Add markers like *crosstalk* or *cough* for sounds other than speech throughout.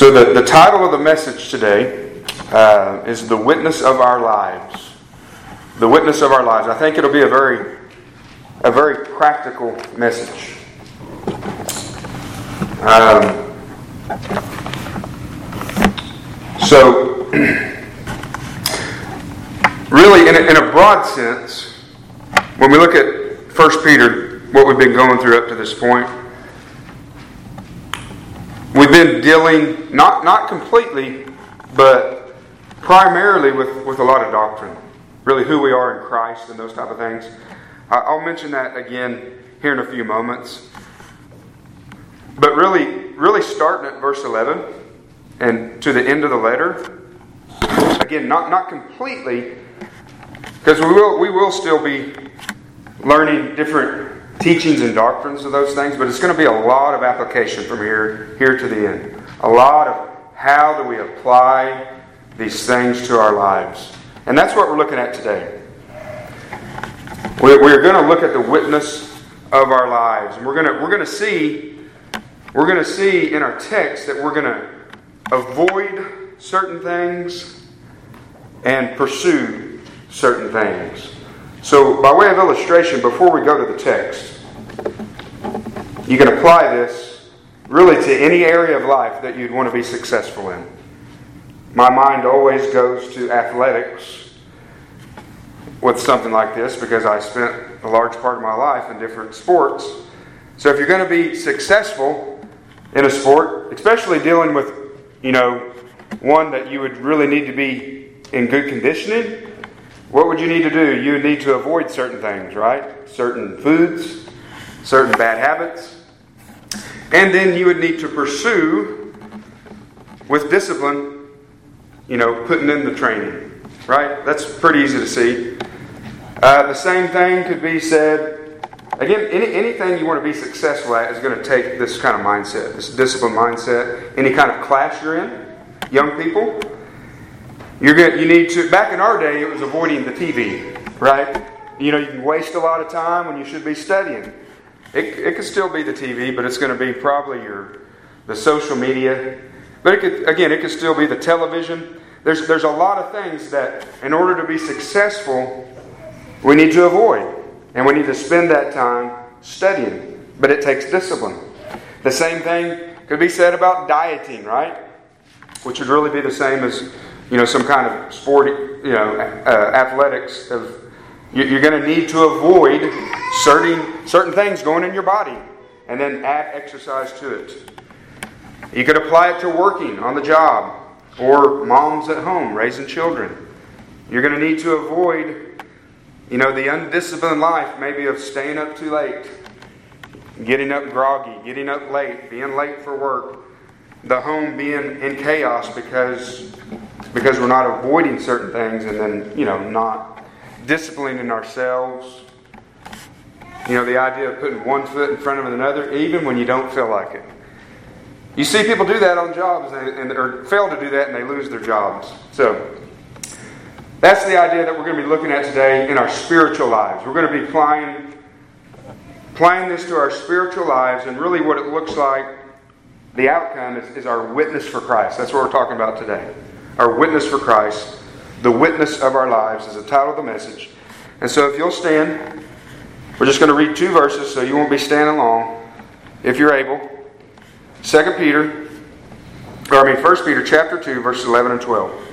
So, the, the title of the message today uh, is The Witness of Our Lives. The Witness of Our Lives. I think it'll be a very, a very practical message. Um, so, *clears throat* really, in a, in a broad sense, when we look at 1 Peter, what we've been going through up to this point, We've been dealing, not, not completely, but primarily with, with a lot of doctrine. Really, who we are in Christ and those type of things. I'll mention that again here in a few moments. But really, really starting at verse 11 and to the end of the letter, again, not, not completely, because we will, we will still be learning different teachings and doctrines of those things, but it's going to be a lot of application from here, here to the end. A lot of how do we apply these things to our lives. And that's what we're looking at today. We're going to look at the witness of our lives. And we're going to, we're going to see we're going to see in our text that we're going to avoid certain things and pursue certain things. So, by way of illustration, before we go to the text, you can apply this really to any area of life that you'd want to be successful in. My mind always goes to athletics with something like this because I spent a large part of my life in different sports. So, if you're going to be successful in a sport, especially dealing with, you know, one that you would really need to be in good conditioning, what would you need to do? You need to avoid certain things, right? Certain foods, certain bad habits. And then you would need to pursue with discipline, you know, putting in the training, right? That's pretty easy to see. Uh, the same thing could be said. Again, any, anything you want to be successful at is going to take this kind of mindset, this discipline mindset. Any kind of class you're in, young people, you're going you need to, back in our day, it was avoiding the TV, right? You know, you can waste a lot of time when you should be studying. It, it could still be the TV, but it's going to be probably your the social media. But it could, again, it could still be the television. There's, there's a lot of things that, in order to be successful, we need to avoid. And we need to spend that time studying. But it takes discipline. The same thing could be said about dieting, right? Which would really be the same as you know, some kind of sport, you know, uh, athletics of you're going to need to avoid certain certain things going in your body and then add exercise to it. You could apply it to working on the job or moms at home raising children. You're going to need to avoid you know the undisciplined life maybe of staying up too late, getting up groggy, getting up late, being late for work, the home being in chaos because because we're not avoiding certain things and then, you know, not disciplining in ourselves. You know, the idea of putting one foot in front of another, even when you don't feel like it. You see people do that on jobs and, and or fail to do that and they lose their jobs. So, that's the idea that we're going to be looking at today in our spiritual lives. We're going to be applying, applying this to our spiritual lives and really what it looks like. The outcome is, is our witness for Christ. That's what we're talking about today our witness for Christ, the witness of our lives, is the title of the message. And so if you'll stand, we're just going to read two verses so you won't be standing long, if you're able. 2 Peter, or I mean 1 Peter chapter 2, verses 11 and 12.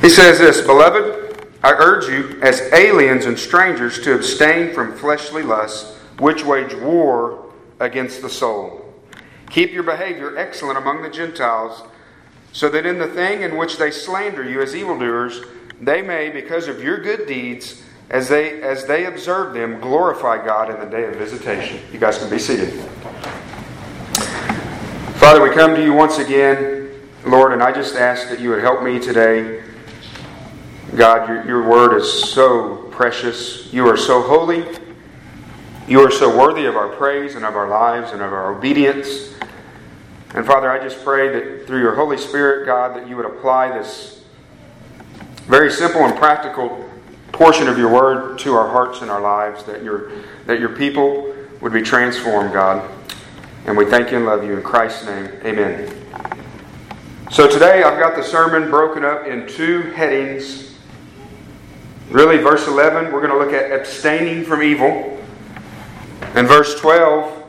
He says this, Beloved, I urge you, as aliens and strangers, to abstain from fleshly lusts, which wage war against the soul. Keep your behavior excellent among the Gentiles so that in the thing in which they slander you as evildoers, they may, because of your good deeds, as they as they observe them, glorify God in the day of visitation. You guys can be seated. Father, we come to you once again, Lord, and I just ask that you would help me today. God, your, your word is so precious. You are so holy. You are so worthy of our praise and of our lives and of our obedience. And Father, I just pray that through your Holy Spirit, God, that you would apply this very simple and practical portion of your word to our hearts and our lives, that your, that your people would be transformed, God. And we thank you and love you in Christ's name. Amen. So today I've got the sermon broken up in two headings. Really, verse 11, we're going to look at abstaining from evil. And verse 12,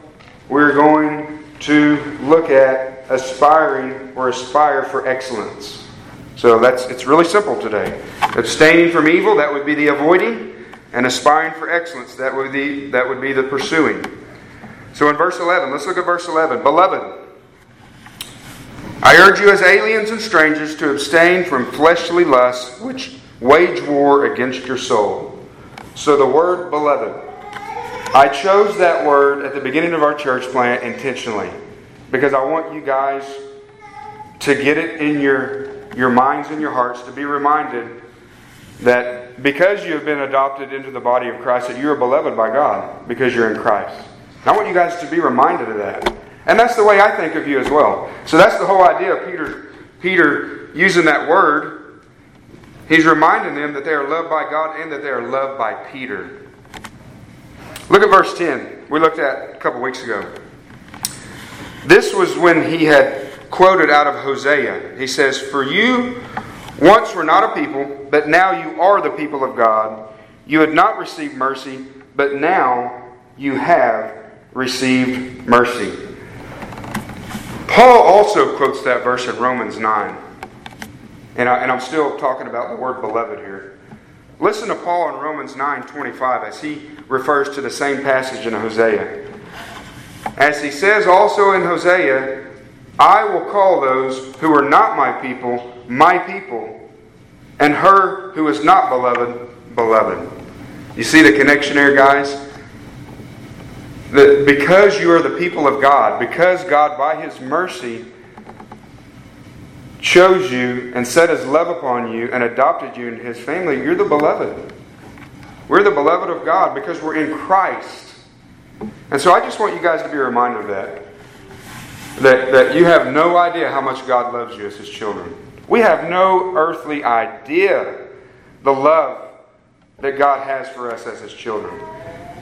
we're going to look at aspiring or aspire for excellence. So that's it's really simple today. Abstaining from evil, that would be the avoiding, and aspiring for excellence, that would be that would be the pursuing. So in verse 11, let's look at verse 11. Beloved, I urge you as aliens and strangers to abstain from fleshly lusts which wage war against your soul. So the word beloved, I chose that word at the beginning of our church plant intentionally because I want you guys to get it in your your minds and your hearts to be reminded that because you have been adopted into the body of Christ that you are beloved by God because you're in Christ. I want you guys to be reminded of that. And that's the way I think of you as well. So that's the whole idea of Peter, Peter using that word. He's reminding them that they are loved by God and that they are loved by Peter. Look at verse 10. We looked at a couple weeks ago. This was when he had quoted out of Hosea. He says, For you once were not a people, but now you are the people of God. You had not received mercy, but now you have received mercy. Paul also quotes that verse in Romans 9. And, I, am still talking about the word beloved here. Listen to Paul in Romans 9 25 as he refers to the same passage in Hosea. As he says also in Hosea, I will call those who are not my people, my people, and her who is not beloved, beloved. You see the connection here, guys? That because you are the people of God, because God, by His mercy, chose you and set His love upon you and adopted you into His family, you're the beloved. We're the beloved of God because we're in Christ. And so I just want you guys to be reminded of that. That, that you have no idea how much God loves you as His children. We have no earthly idea the love that God has for us as His children.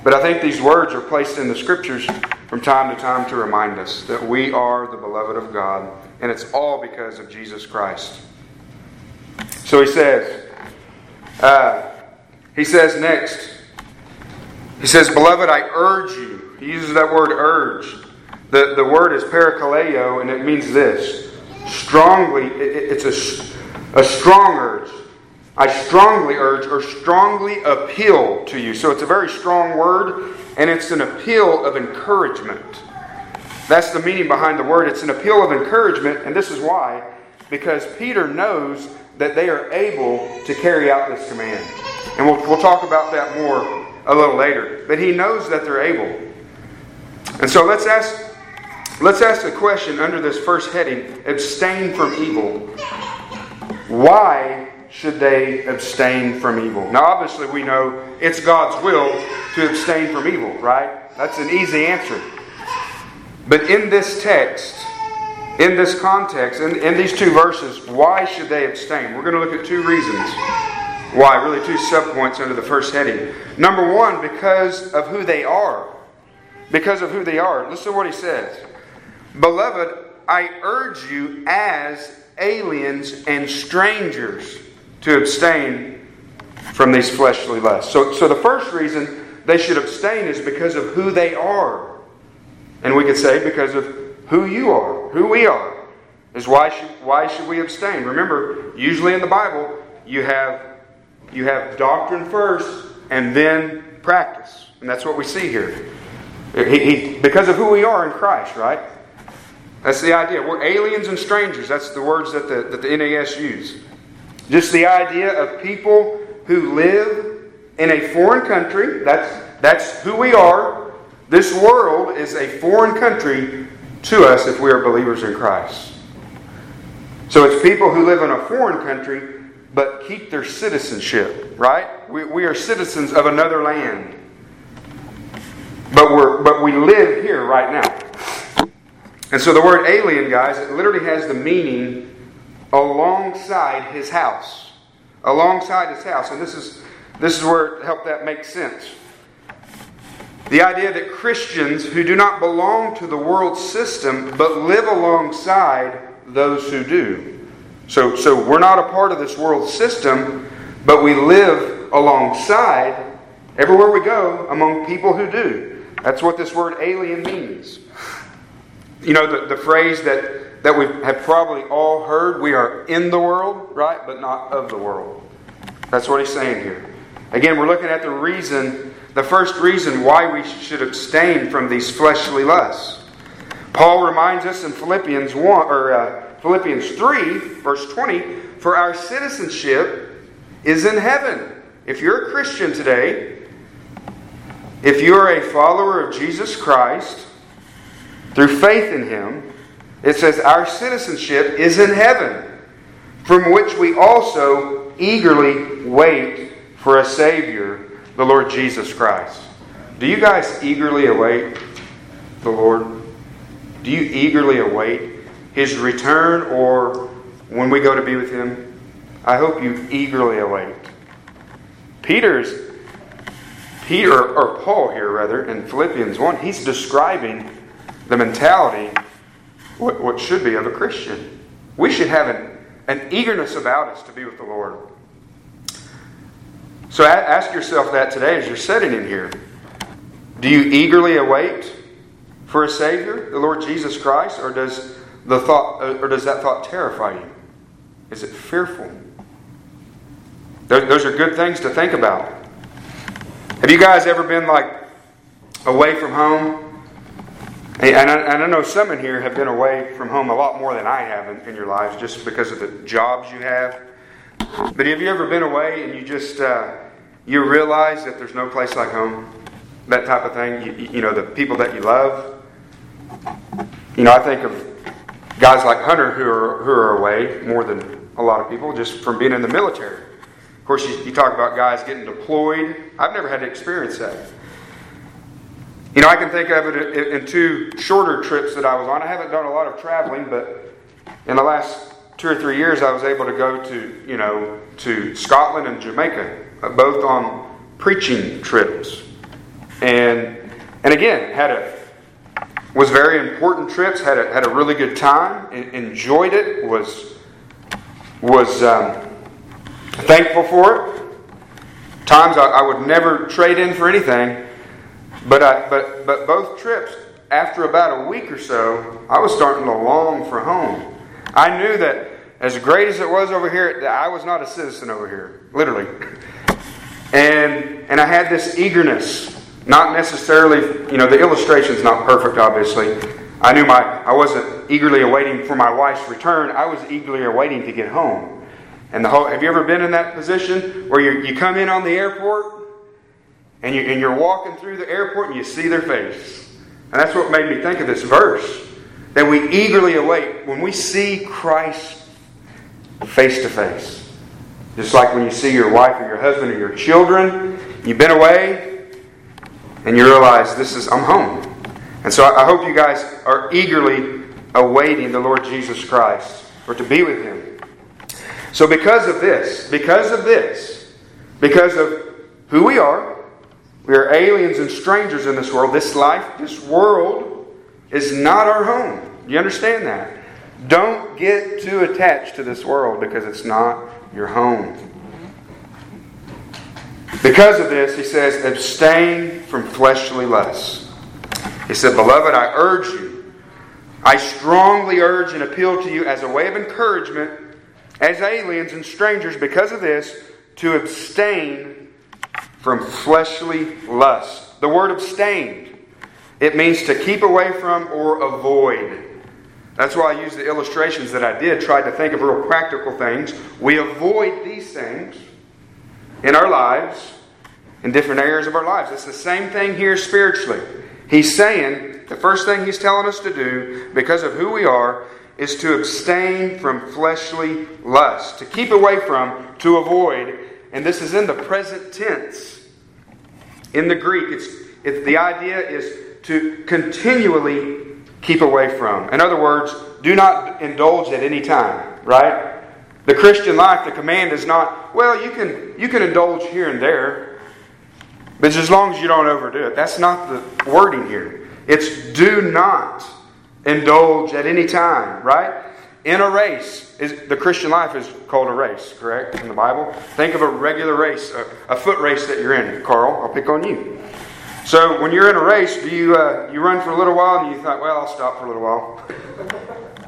But I think these words are placed in the scriptures from time to time to remind us that we are the beloved of God, and it's all because of Jesus Christ. So he says, uh, he says next, he says, Beloved, I urge you. He uses that word urge. The, the word is parakaleo, and it means this strongly, it, it's a, a strong urge. I strongly urge or strongly appeal to you. So it's a very strong word, and it's an appeal of encouragement. That's the meaning behind the word. It's an appeal of encouragement, and this is why. Because Peter knows that they are able to carry out this command. And we'll, we'll talk about that more a little later. But he knows that they're able. And so let's ask, let's ask the question under this first heading abstain from evil. Why should they abstain from evil? Now, obviously, we know it's God's will to abstain from evil, right? That's an easy answer. But in this text, in this context, in, in these two verses, why should they abstain? We're going to look at two reasons why, really two subpoints under the first heading. Number one, because of who they are. Because of who they are. Listen to what he says Beloved, I urge you as aliens and strangers to abstain from these fleshly lusts. So, so the first reason they should abstain is because of who they are. And we could say because of who you are, who we are, is why should, why should we abstain? Remember, usually in the Bible, you have, you have doctrine first and then practice. And that's what we see here. He, he, because of who we are in Christ, right? That's the idea. We're aliens and strangers. That's the words that the, that the NAS use. Just the idea of people who live in a foreign country. That's, that's who we are. This world is a foreign country to us if we are believers in Christ. So it's people who live in a foreign country but keep their citizenship, right? We, we are citizens of another land. But, we're, but we live here right now. And so the word alien, guys, it literally has the meaning alongside his house. Alongside his house. And this is this is where it helped that make sense. The idea that Christians who do not belong to the world system but live alongside those who do. So, so we're not a part of this world system, but we live alongside everywhere we go among people who do. That's what this word alien means. You know, the, the phrase that, that we have probably all heard we are in the world, right? But not of the world. That's what he's saying here. Again, we're looking at the reason, the first reason why we should abstain from these fleshly lusts. Paul reminds us in Philippians 1 or uh, Philippians 3, verse 20, for our citizenship is in heaven. If you're a Christian today, if you are a follower of Jesus Christ, through faith in Him, it says, Our citizenship is in heaven, from which we also eagerly wait for a Savior, the Lord Jesus Christ. Do you guys eagerly await the Lord? Do you eagerly await His return or when we go to be with Him? I hope you eagerly await. Peter's Peter or Paul here rather in Philippians 1, he's describing the mentality, what, what should be of a Christian. We should have an, an eagerness about us to be with the Lord. So ask yourself that today as you're sitting in here. Do you eagerly await for a Savior, the Lord Jesus Christ, or does the thought or does that thought terrify you? Is it fearful? Those are good things to think about. Have you guys ever been like away from home and I, and I, know some in here have been away from home a lot more than I have in, in, your lives just because of the jobs you have. But have you ever been away and you just uh, you realize that there's no place like home? That type of thing. You, you know, the people that you love. You know, I think of guys like Hunter who are who are away more than a lot of people just from being in the military. Of course, you, you talk about guys getting deployed. I've never had to experience that. You know, I can think of it in two shorter trips that I was on. I haven't done a lot of traveling, but in the last two or three years, I was able to go to, you know, to Scotland and Jamaica, uh, both on preaching trips. And and again, had a was very important trips. Had a had a really good time. Enjoyed it. Was was um, thankful for it. Times I, I would never trade in for anything. But, I, but, but both trips, after about a week or so, I was starting to long for home. I knew that as great as it was over here, I was not a citizen over here, literally. And, and I had this eagerness, not necessarily, you know, the illustration's not perfect, obviously. I knew my, I wasn't eagerly awaiting for my wife's return. I was eagerly awaiting to get home. And the whole, have you ever been in that position where you, you come in on the airport and, you, and you're walking through the airport and you see their face. And that's what made me think of this verse. That we eagerly await when we see Christ face to face. Just like when you see your wife or your husband or your children, you've been away, and you realize this is I'm home. And so I hope you guys are eagerly awaiting the Lord Jesus Christ or to be with Him. So because of this, because of this, because of who we are, we are aliens and strangers in this world. This life, this world, is not our home. You understand that? Don't get too attached to this world because it's not your home. Because of this, he says, abstain from fleshly lusts. He said, Beloved, I urge you, I strongly urge and appeal to you as a way of encouragement, as aliens and strangers, because of this, to abstain from fleshly lust. The word abstained, it means to keep away from or avoid. That's why I used the illustrations that I did, tried to think of real practical things. We avoid these things in our lives, in different areas of our lives. It's the same thing here spiritually. He's saying the first thing he's telling us to do, because of who we are, is to abstain from fleshly lust, to keep away from, to avoid. And this is in the present tense. In the Greek, it's, it's the idea is to continually keep away from. In other words, do not indulge at any time, right? The Christian life, the command is not, well, you can you can indulge here and there. But as long as you don't overdo it, that's not the wording here. It's do not indulge at any time, right? In a race, is, the Christian life is called a race, correct? In the Bible? Think of a regular race, a, a foot race that you're in. Carl, I'll pick on you. So when you're in a race, do you uh, you run for a little while and you think, well, I'll stop for a little while.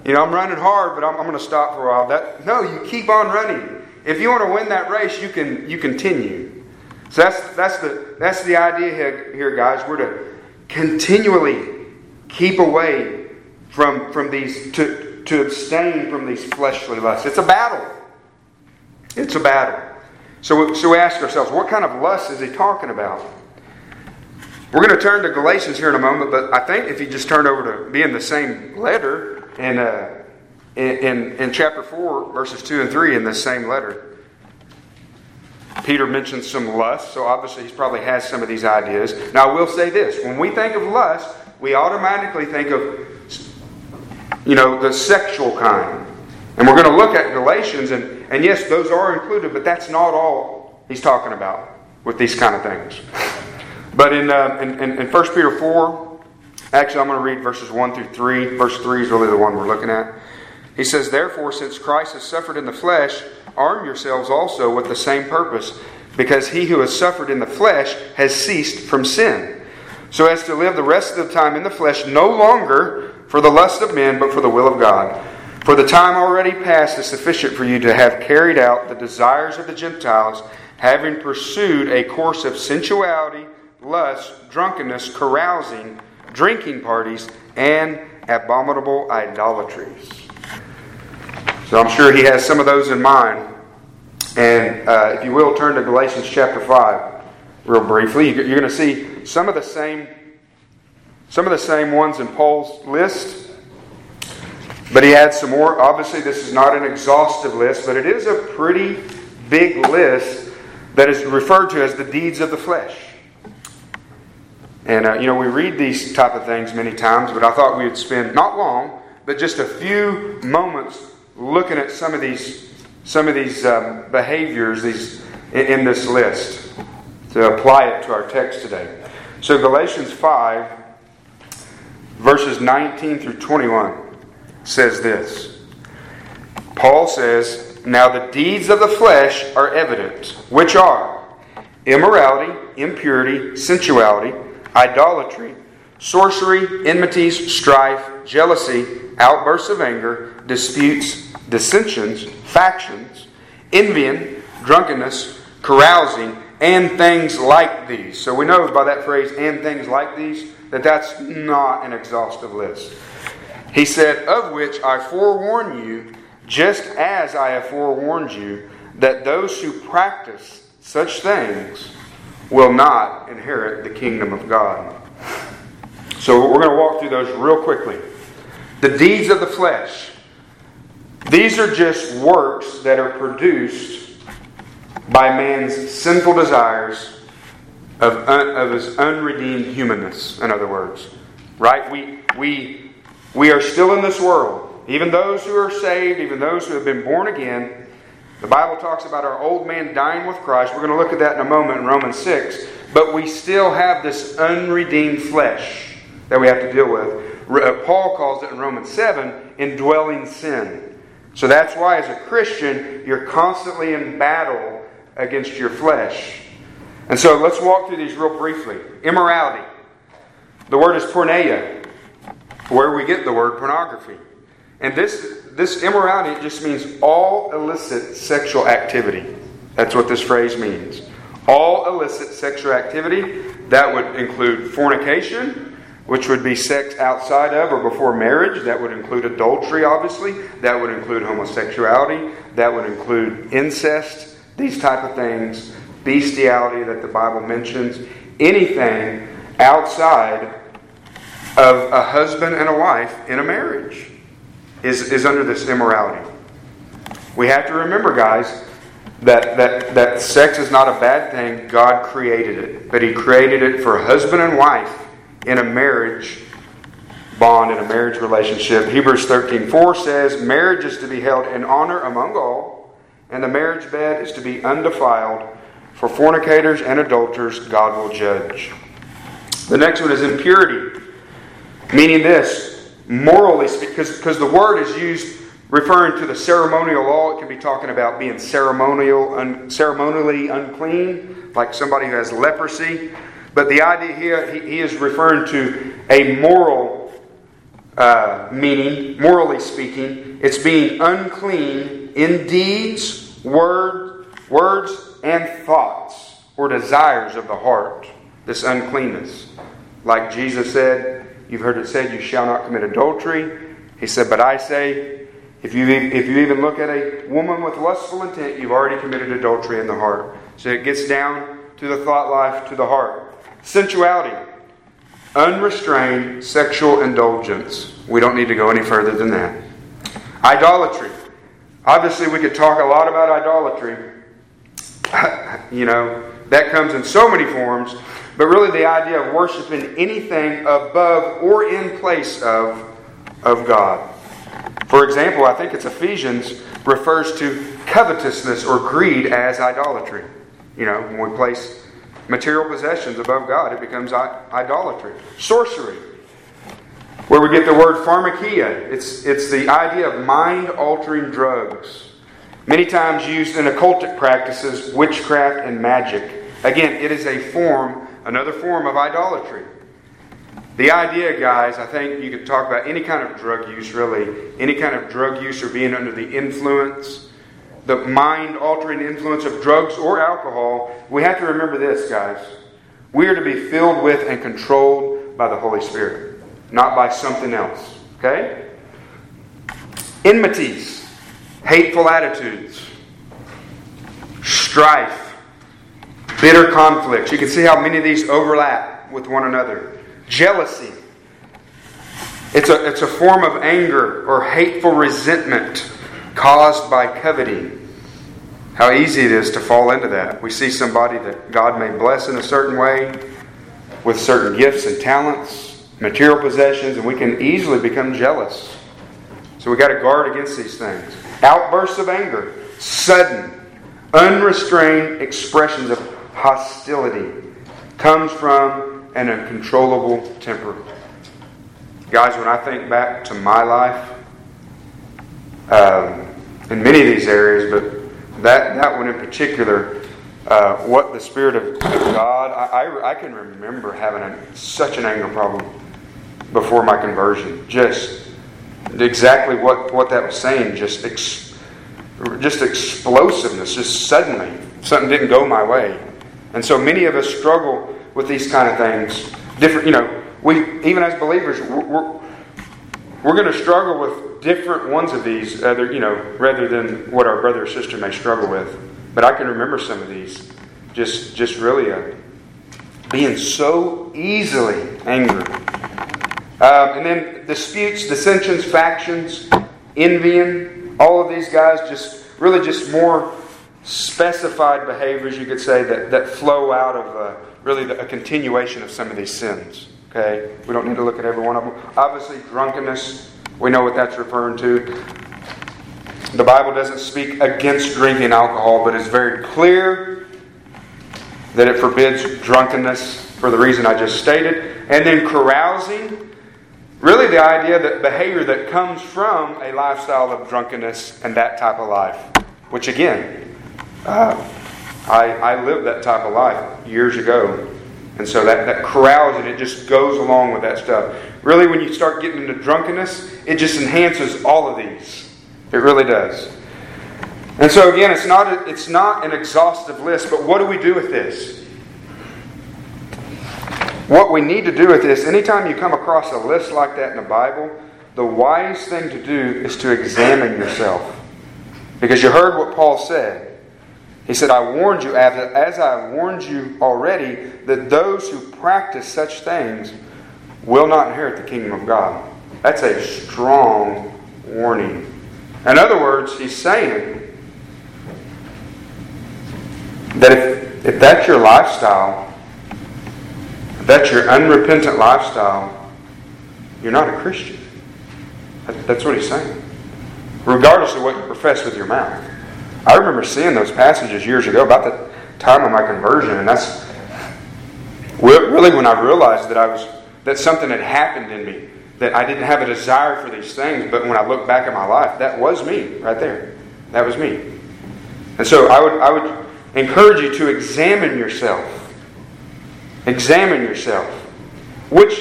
you know, I'm running hard, but I'm, I'm going to stop for a while. That no, you keep on running. If you want to win that race, you can you continue. So that's that's the that's the idea here, here guys. We're to continually keep away from from these to to abstain from these fleshly lusts. It's a battle. It's a battle. So, so we ask ourselves, what kind of lust is he talking about? We're going to turn to Galatians here in a moment, but I think if you just turn over to be in the same letter and uh, in, in, chapter 4, verses 2 and 3 in this same letter, Peter mentions some lust, so obviously he's probably has some of these ideas. Now, I will say this when we think of lust, we automatically think of, you know, the sexual kind. And we're going to look at Galatians, and, and yes, those are included, but that's not all he's talking about with these kind of things. But in, uh, in, in, in 1 Peter 4, actually, I'm going to read verses 1 through 3. Verse 3 is really the one we're looking at. He says, Therefore, since Christ has suffered in the flesh, arm yourselves also with the same purpose, because he who has suffered in the flesh has ceased from sin, so as to live the rest of the time in the flesh no longer for the lust of men, but for the will of God. For the time already past is sufficient for you to have carried out the desires of the Gentiles, having pursued a course of sensuality lust, drunkenness, carousing, drinking parties, and abominable idolatries. So I'm sure he has some of those in mind. And uh, if you will, turn to Galatians chapter 5 real briefly. You're going to see some of the same some of the same ones in Paul's list. But he adds some more. Obviously, this is not an exhaustive list, but it is a pretty big list that is referred to as the deeds of the flesh. And, uh, you know, we read these type of things many times, but I thought we would spend not long, but just a few moments looking at some of these, some of these um, behaviors these, in, in this list to apply it to our text today. So, Galatians 5, verses 19 through 21 says this Paul says, Now the deeds of the flesh are evident, which are immorality, impurity, sensuality idolatry, sorcery, enmities, strife, jealousy, outbursts of anger, disputes, dissensions, factions, envying, drunkenness, carousing, and things like these. So we know by that phrase, and things like these, that that's not an exhaustive list. He said, Of which I forewarn you, just as I have forewarned you, that those who practice such things will not inherit the kingdom of God. So we're going to walk through those real quickly. The deeds of the flesh. These are just works that are produced by man's sinful desires of, un, of his unredeemed humanness, in other words. Right? We, we, we are still in this world. Even those who are saved, even those who have been born again, the Bible talks about our old man dying with Christ. We're going to look at that in a moment in Romans 6. But we still have this unredeemed flesh that we have to deal with. Uh, Paul calls it in Romans 7 indwelling sin. So that's why, as a Christian, you're constantly in battle against your flesh. And so let's walk through these real briefly. Immorality. The word is porneia, where we get the word pornography. And this this immorality just means all illicit sexual activity. That's what this phrase means. All illicit sexual activity. That would include fornication, which would be sex outside of or before marriage. That would include adultery, obviously. That would include homosexuality. That would include incest. These type of things. Bestiality that the Bible mentions. Anything outside of a husband and a wife in a marriage is, is under this immorality. We have to remember, guys, that, that, that sex is not a bad thing. God created it. But He created it for husband and wife in a marriage bond, in a marriage relationship. Hebrews 13 4 says, Marriage is to be held in honor among all, and the marriage bed is to be undefiled. For fornicators and adulterers, God will judge. The next one is impurity, meaning this morally, because because the word is used referring to the ceremonial law. It can be talking about being ceremonial, un, ceremonially unclean, like somebody who has leprosy. But the idea here, he, he is referring to a moral uh, meaning, morally speaking. It's being unclean in deeds, word, words, and thoughts or desires of the heart. This uncleanness. Like Jesus said, you've heard it said, you shall not commit adultery. He said, but I say, if you, if you even look at a woman with lustful intent, you've already committed adultery in the heart. So it gets down to the thought life, to the heart. Sensuality, unrestrained sexual indulgence. We don't need to go any further than that. Idolatry. Obviously, we could talk a lot about idolatry. *laughs* you know, that comes in so many forms, but really the idea of worshiping anything above or in place of, of God. For example, I think it's Ephesians refers to covetousness or greed as idolatry. You know, when we place material possessions above God, it becomes idolatry. Sorcery, where we get the word pharmakeia, it's, it's the idea of mind altering drugs. Many times used in occultic practices, witchcraft, and magic. Again, it is a form, another form of idolatry. The idea, guys, I think you could talk about any kind of drug use, really. Any kind of drug use or being under the influence the mind altering influence of drugs or alcohol, we have to remember this, guys. We are to be filled with and controlled by the Holy Spirit, not by something else. Okay? Enmities, hateful attitudes, strife, bitter conflicts. You can see how many of these overlap with one another. Jealousy. It's a, it's a form of anger or hateful resentment caused by coveting. How easy it is to fall into that. We see somebody that God may bless in a certain way with certain gifts and talents, material possessions, and we can easily become jealous. So we got to guard against these things. Outbursts of anger, sudden, unrestrained expressions of hostility comes from an uncontrollable temper. Guys, when I think back to my life, um, in many of these areas, but that, that one in particular, uh, what the Spirit of God, I, I, I can remember having a, such an anger problem before my conversion. Just exactly what, what that was saying, just, ex, just explosiveness, just suddenly. Something didn't go my way. And so many of us struggle with these kind of things. Different, you know, we, even as believers, we're, we're going to struggle with different ones of these, other, you know, rather than what our brother or sister may struggle with. But I can remember some of these, just just really uh, being so easily angry. Uh, and then disputes, dissensions, factions, envying, all of these guys just really just more specified behaviors, you could say, that, that flow out of uh, really the, a continuation of some of these sins. Okay? We don't need to look at every one of them. Obviously, drunkenness, we know what that's referring to. The Bible doesn't speak against drinking alcohol, but it's very clear that it forbids drunkenness for the reason I just stated. And then carousing, really the idea that behavior that comes from a lifestyle of drunkenness and that type of life, which again, uh, I, I lived that type of life years ago. And so that, that carousing, it just goes along with that stuff. Really, when you start getting into drunkenness, it just enhances all of these. It really does. And so again, it's not, a, it's not an exhaustive list, but what do we do with this? What we need to do with this, anytime you come across a list like that in the Bible, the wise thing to do is to examine yourself. Because you heard what Paul said. He said, I warned you, as I warned you already, that those who practice such things will not inherit the kingdom of God. That's a strong warning. In other words, he's saying that if, if that's your lifestyle, if that's your unrepentant lifestyle, you're not a Christian. That's what he's saying. Regardless of what you profess with your mouth. I remember seeing those passages years ago about the, time of my conversion, and that's really when I realized that I was that something had happened in me that I didn't have a desire for these things. But when I look back at my life, that was me right there. That was me. And so I would I would encourage you to examine yourself. Examine yourself. Which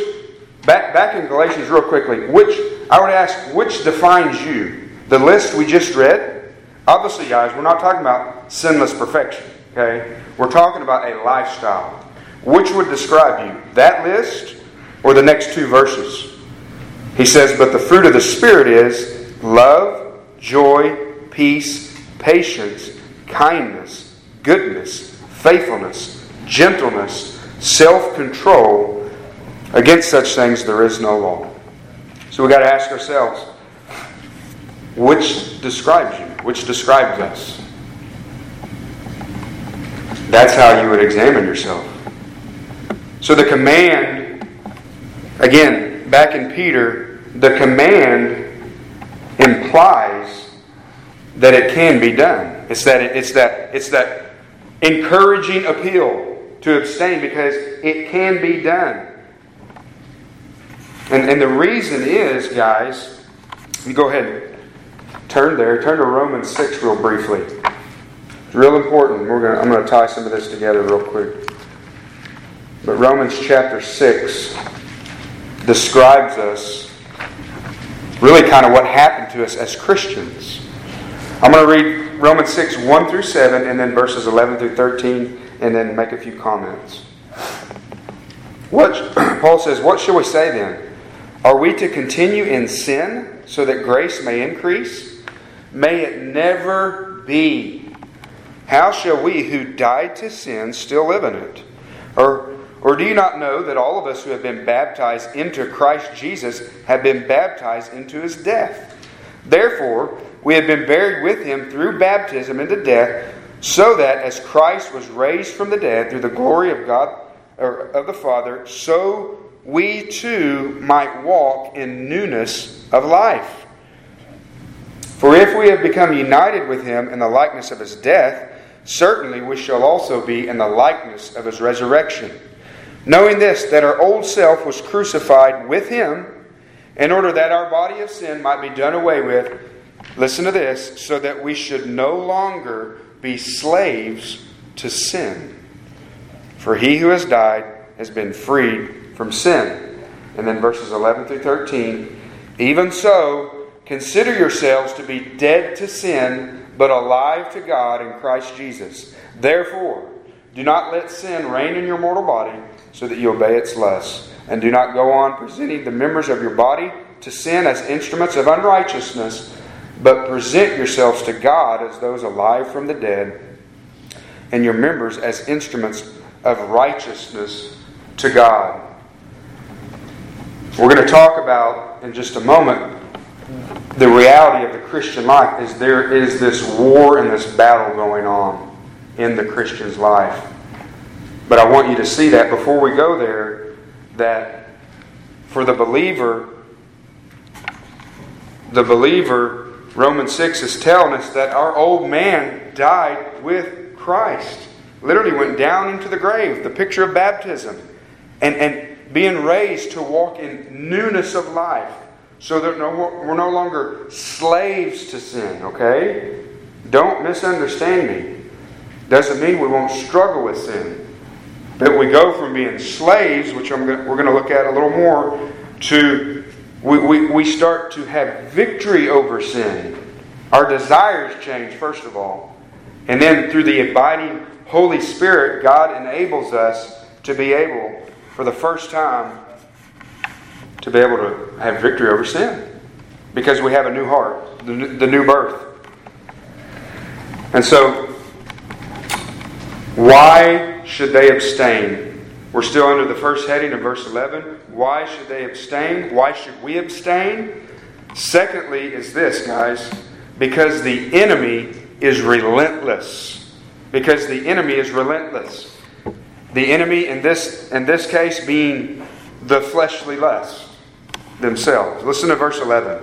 back back in Galatians real quickly, which I would ask which defines you? The list we just read? Obviously, guys, we're not talking about sinless perfection. Okay? We're talking about a lifestyle. Which would describe you? That list or the next two verses? He says, But the fruit of the Spirit is love, joy, peace, patience, kindness, goodness, faithfulness, gentleness, self control. Against such things there is no law. So we've got to ask ourselves which describes you? Which describes us? That's how you would examine yourself. So the command, again, back in Peter, the command implies that it can be done. It's that it's that it's that encouraging appeal to abstain because it can be done. And, and the reason is, guys, you go ahead turn there. Turn to Romans 6 real briefly. It's real important. We're gonna, I'm going to tie some of this together real quick. But Romans chapter 6 describes us really kind of what happened to us as Christians. I'm going to read Romans 6, 1 through 7, and then verses 11 through 13, and then make a few comments. What *clears throat* Paul says, What shall we say then? Are we to continue in sin so that grace may increase? May it never be. How shall we who died to sin still live in it? Or or do you not know that all of us who have been baptized into Christ Jesus have been baptized into his death? Therefore, we have been buried with him through baptism into death, so that as Christ was raised from the dead through the glory of God or of the Father, so we too might walk in newness of life. For if we have become united with him in the likeness of his death, certainly we shall also be in the likeness of his resurrection knowing this, that our old self was crucified with him in order that our body of sin might be done away with. Listen to this, so that we should no longer be slaves to sin. For he who has died has been freed from sin. And then verses 11 through 13 Even so, consider yourselves to be dead to sin, but alive to God in Christ Jesus. Therefore, do not let sin reign in your mortal body so that you obey its lusts. And do not go on presenting the members of your body to sin as instruments of unrighteousness, but present yourselves to God as those alive from the dead, and your members as instruments of righteousness to God. We're going to talk about in just a moment the reality of the Christian life is there is this war and this battle going on in the Christian's life. But I want you to see that before we go there, that for the believer, the believer, Romans 6 is telling us that our old man died with Christ. Literally went down into the grave, the picture of baptism, and, and being raised to walk in newness of life. So that no, we're no longer slaves to sin, okay? Don't misunderstand me. Doesn't mean we won't struggle with sin. That we go from being slaves, which I'm going, we're going to look at a little more, to we, we, we start to have victory over sin. Our desires change, first of all. And then through the abiding Holy Spirit, God enables us to be able, for the first time, to be able to have victory over sin. Because we have a new heart, the, new birth. And so, why should they abstain? We're still under the first heading of verse 11. Why should they abstain? Why should we abstain? Secondly, is this, guys, because the enemy is relentless. Because the enemy is relentless. The enemy in this in this case being the fleshly lust themselves. Listen to verse 11.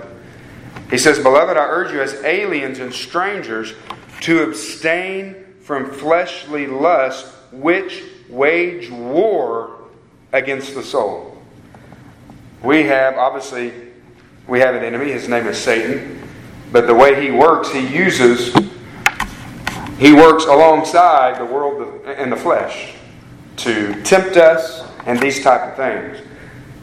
He says, Beloved, I urge you as aliens and strangers to abstain from fleshly lust, which wage war against the soul. We have, obviously, we have an enemy. His name is Satan. But the way he works, he uses, he works alongside the world and the flesh to tempt us and these type of things.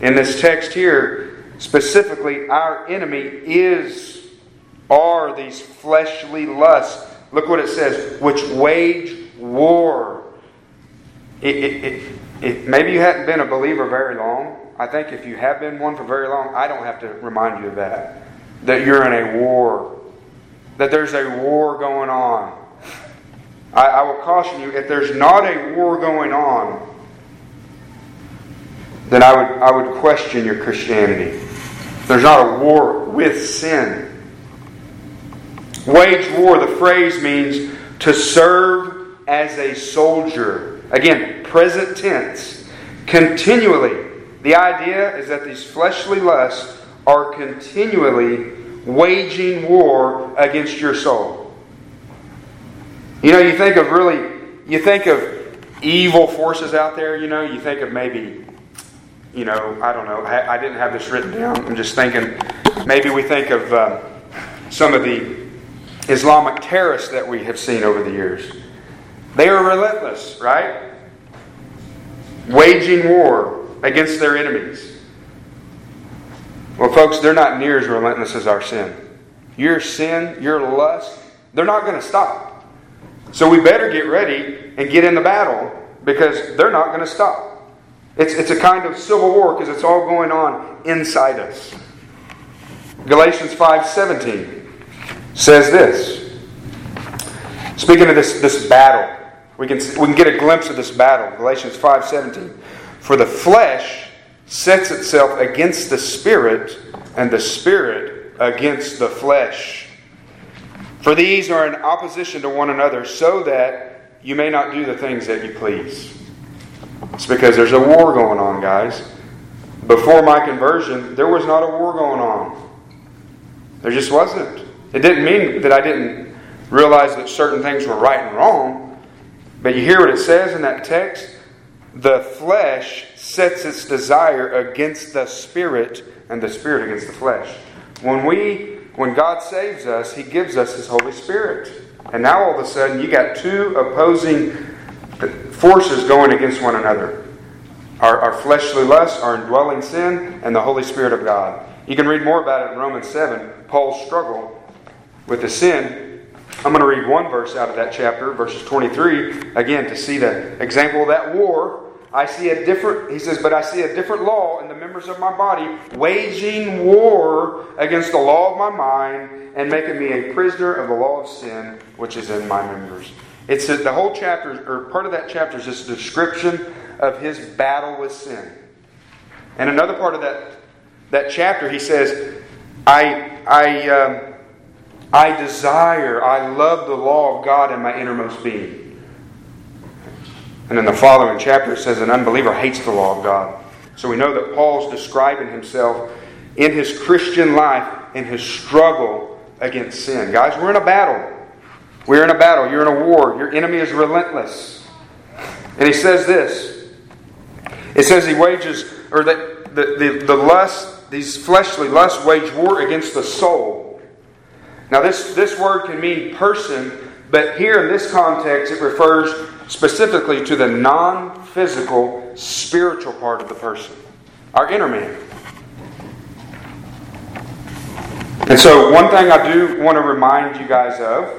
In this text here, specifically, our enemy is, are these fleshly lusts. Look what it says, which wage war. It, it, it, maybe you hadn't been a believer very long. I think if you have been one for very long, I don't have to remind you of that. That you're in a war. That there's a war going on. I, I will caution you if there's not a war going on, then I would, I would question your Christianity. There's not a war with sin. Wage war, the phrase means to serve as a soldier. Again, present tense. Continually. The idea is that these fleshly lusts are continually waging war against your soul. You know, you think of really, you think of evil forces out there, you know, you think of maybe you know, I don't know. I, I, didn't have this written down. I'm just thinking maybe we think of um, some of the Islamic terrorists that we have seen over the years. They are relentless, right? Waging war against their enemies. Well, folks, they're not near as relentless as our sin. Your sin, your lust, they're not going to stop. So we better get ready and get in the battle because they're not going to stop. It's, it's a kind of civil war because it's all going on inside us. Galatians 5:17 says this. Speaking of this, this battle, we can, we can get a glimpse of this battle. Galatians 5:17. For the flesh sets itself against the spirit, and the spirit against the flesh. For these are in opposition to one another, so that you may not do the things that you please. It's because there's a war going on, guys. Before my conversion, there was not a war going on. There just wasn't. It didn't mean that I didn't realize that certain things were right and wrong. But you hear what it says in that text? The flesh sets its desire against the spirit, and the spirit against the flesh. When we when God saves us, He gives us His Holy Spirit. And now all of a sudden you got two opposing forces going against one another our, our fleshly lusts, our indwelling sin, and the Holy Spirit of God. You can read more about it in Romans 7, Paul's struggle with the sin. I'm going to read one verse out of that chapter, verses 23, again, to see the example of that war. I see a different, he says, but I see a different law in the members of my body, waging war against the law of my mind and making me a prisoner of the law of sin which is in my members. It's the whole chapter, or part of that chapter, is just a description of his battle with sin. And another part of that, that chapter, he says, I, I, um, I desire, I love the law of God in my innermost being. And in the following chapter, it says, an unbeliever hates the law of God. So we know that Paul's describing himself in his Christian life, in his struggle against sin. Guys, we're in a battle. We're in a battle. You're in a war. Your enemy is relentless. And he says this it says he wages, or that the, the, the lust, these fleshly lusts wage war against the soul. Now, this, this word can mean person, but here in this context, it refers specifically to the non physical, spiritual part of the person, our inner man. And so, one thing I do want to remind you guys of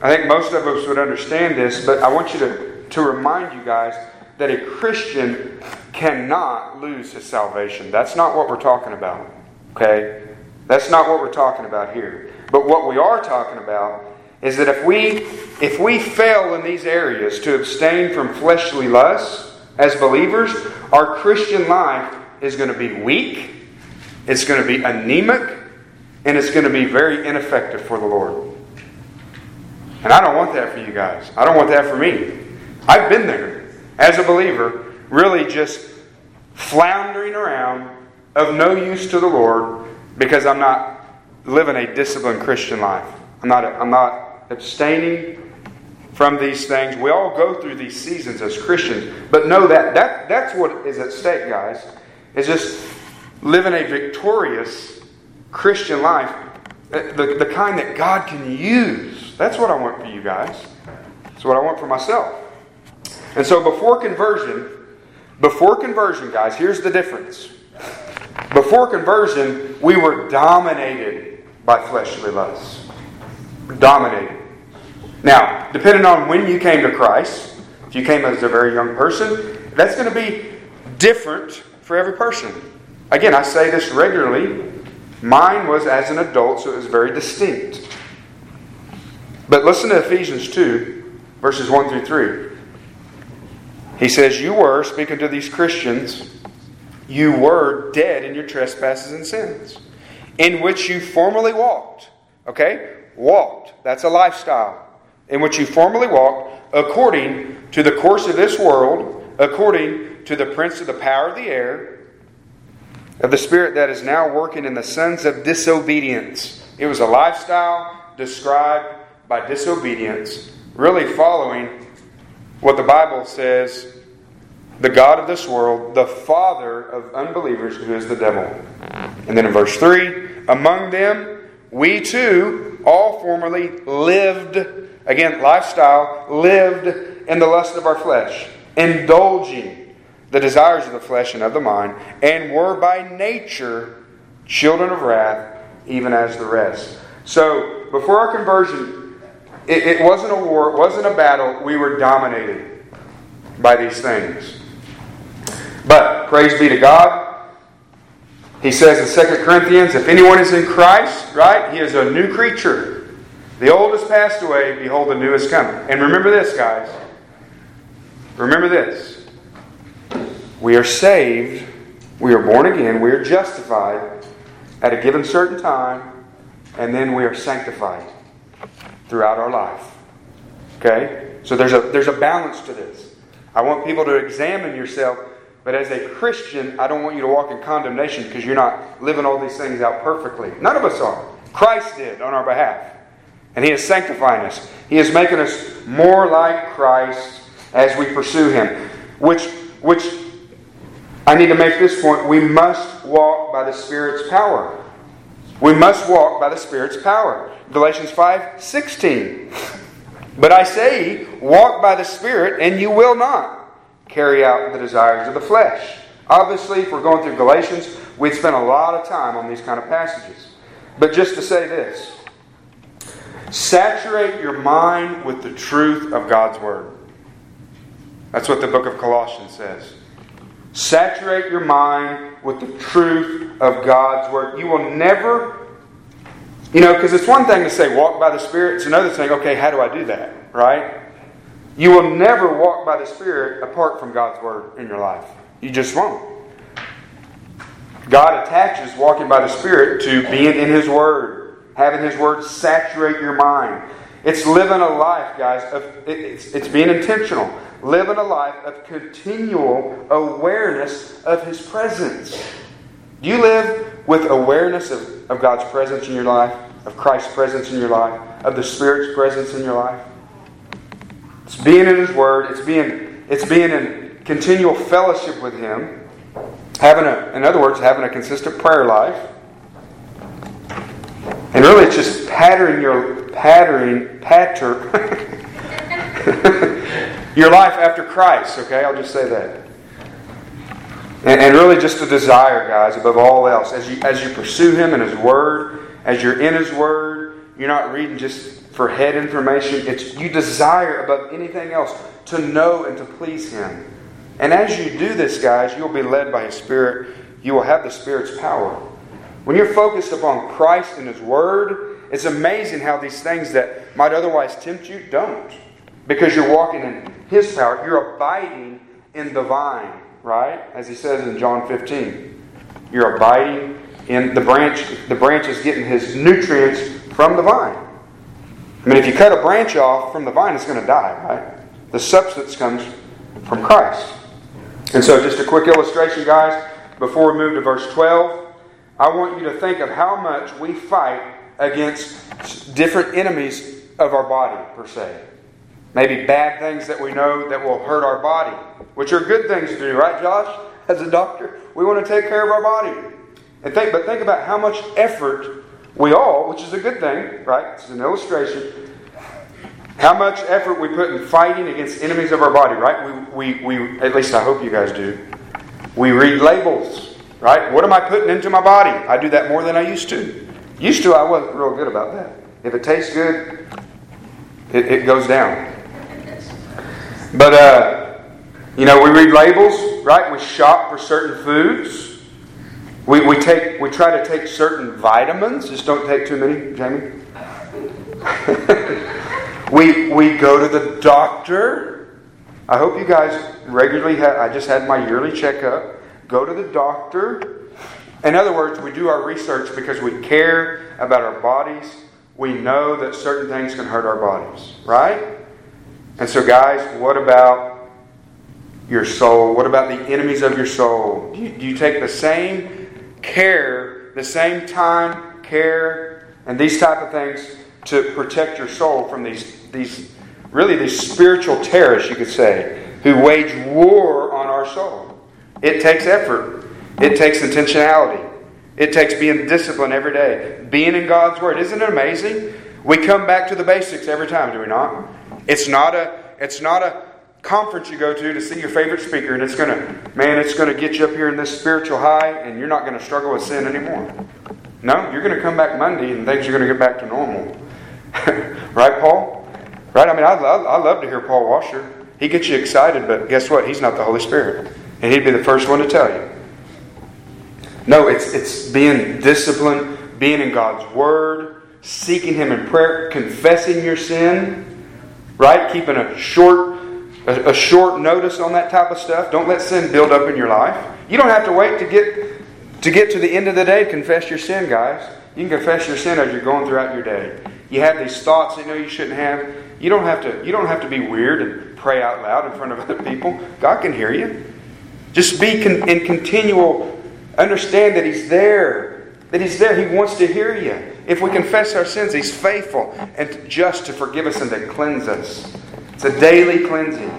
I think most of us would understand this, but I want you to, to remind you guys that a Christian cannot lose his salvation. That's not what we're talking about. Okay? That's not what we're talking about here. But what we are talking about is that if we if we fail in these areas to abstain from fleshly lusts as believers, our Christian life is going to be weak, it's going to be anemic, and it's going to be very ineffective for the Lord. And I don't want that for you guys. I don't want that for me. I've been there as a believer, really just floundering around of no use to the Lord because I'm not living a disciplined Christian life. I'm not, I'm not abstaining from these things. We all go through these seasons as Christians, but know that, that that's what is at stake, guys, is just living a victorious Christian life, the, the kind that God can use. That's what I want for you guys. That's what I want for myself. And so before conversion, before conversion, guys, here's the difference. Before conversion, we were dominated by fleshly lusts. Dominated. Now, depending on when you came to Christ, if you came as a very young person, that's going to be different for every person. Again, I say this regularly. Mine was as an adult, so it was very distinct. But listen to Ephesians 2, verses 1 through 3. He says, You were, speaking to these Christians, you were dead in your trespasses and sins, in which you formerly walked. Okay? Walked. That's a lifestyle. In which you formerly walked according to the course of this world, according to the prince of the power of the air, of the spirit that is now working in the sons of disobedience. It was a lifestyle described by disobedience, really following what the Bible says the God of this world, the father of unbelievers, who is the devil. And then in verse 3, among them we too all formerly lived, again, lifestyle, lived in the lust of our flesh, indulging the desires of the flesh and of the mind, and were by nature children of wrath, even as the rest. So, before our conversion, it, it wasn't a war, it wasn't a battle. We were dominated by these things. But praise be to God. He says in 2 Corinthians, if anyone is in Christ, right, he is a new creature. The old has passed away, behold, the new is coming. And remember this, guys. Remember this. We are saved, we are born again, we are justified at a given certain time, and then we are sanctified throughout our life. Okay? So there's a there's a balance to this. I want people to examine yourself but as a Christian, I don't want you to walk in condemnation because you're not living all these things out perfectly. None of us are. Christ did on our behalf. And He is sanctifying us. He is making us more like Christ as we pursue Him. Which, which I need to make this point. We must walk by the Spirit's power. We must walk by the Spirit's power. Galatians 5 16. But I say, walk by the Spirit, and you will not carry out the desires of the flesh. Obviously, if we're going through Galatians, we'd spend a lot of time on these kind of passages. But just to say this saturate your mind with the truth of God's Word. That's what the book of Colossians says. Saturate your mind with the truth of God's Word. You will never, you know, because it's one thing to say walk by the Spirit, it's another thing, okay, how do I do that, right? You will never walk by the Spirit apart from God's Word in your life. You just won't. God attaches walking by the Spirit to being in His Word, having His Word saturate your mind. It's living a life, guys, of, it's, it's being intentional. Living a life of continual awareness of His presence. Do you live with awareness of, of God's presence in your life, of Christ's presence in your life, of the Spirit's presence in your life? It's being in His Word. It's being, it's being in continual fellowship with Him. Having a, in other words, having a consistent prayer life. And really, it's just patterning your patterning patter *laughs* your life after Christ. Okay, I'll just say that. And, and really, just a desire, guys, above all else, as you as you pursue Him and His Word, as you're in His Word, you're not reading just for head information. It's you desire above anything else to know and to please Him. And as you do this, guys, you'll be led by His Spirit. You will have the Spirit's power. When you're focused upon Christ and His Word, it's amazing how these things that might otherwise tempt you don't. Because you're walking in His power. You're abiding in the vine, right? As He says in John 15. You're abiding in the branch. The branch is getting his nutrients from the vine. I mean, if you cut a branch off from the vine, it's going to die, right? The substance comes from Christ. And so, just a quick illustration, guys, before we move to verse 12, I want you to think of how much we fight against different enemies of our body, per se. Maybe bad things that we know that will hurt our body, which are good things to do, right, Josh? As a doctor, we want to take care of our body. And think, but think about how much effort we all, which is a good thing, right? It's an illustration. How much effort we put in fighting against enemies of our body, right? We, we, we at least I hope you guys do. We read labels, right? What am I putting into my body? I do that more than I used to. Used to, I wasn't real good about that. If it tastes good, it, it goes down. But, uh, you know, we read labels, right? We shop for certain foods. We, we, take, we try to take certain vitamins. Just don't take too many, Jamie. *laughs* we, we go to the doctor. I hope you guys regularly have, I just had my yearly checkup. Go to the doctor. In other words, we do our research because we care about our bodies. We know that certain things can hurt our bodies, right? And so, guys, what about your soul? What about the enemies of your soul? Do you, do you take the same care, the same time, care, and these type of things to protect your soul from these, these really these spiritual terrorists, you could say, who wage war on our soul. It takes effort. It takes intentionality. It takes being disciplined every day. Being in God's Word. Isn't it amazing? We come back to the basics every time, do we not? It's not a it's not a conference you go to to see your favorite speaker and it's going to, man, it's going to get you up here in this spiritual high and you're not going to struggle with sin anymore. No, you're going to come back Monday and things are going to get back to normal. *laughs* right, Paul? Right? I mean, I, I, I love to hear Paul Washer. He gets you excited, but guess what? He's not the Holy Spirit. And he'd be the first one to tell you. No, it's, it's being disciplined, being in God's Word, seeking Him in prayer, confessing your sin, right? Keeping a short a, short notice on that type of stuff. Don't let sin build up in your life. You don't have to wait to get to get to the end of the day confess your sin, guys. You can confess your sin as you're going throughout your day. You have these thoughts you know you shouldn't have. You don't have to. You don't have to be weird and pray out loud in front of *laughs* other people. God can hear you. Just be con- in continual. Understand that He's there. That He's there. He wants to hear you. If we confess our sins, He's faithful and just to forgive us and to cleanse us. It's a daily cleansing.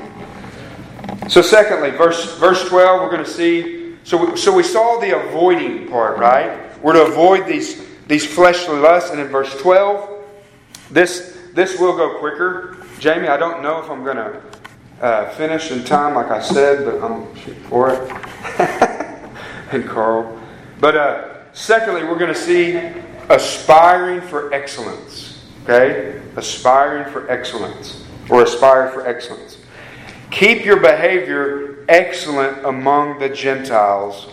So, secondly, verse, verse 12, we're going to see. So we, so we saw the avoiding part, right? We're to avoid these, these fleshly lusts. And in verse 12, this, this will go quicker. Jamie, I don't know if I'm going to uh, finish in time, like I said, but I'm for it. *laughs* and Carl. But uh, secondly, we're going to see aspiring for excellence. Okay? Aspiring for excellence or aspire for excellence. Keep your behavior excellent among the Gentiles,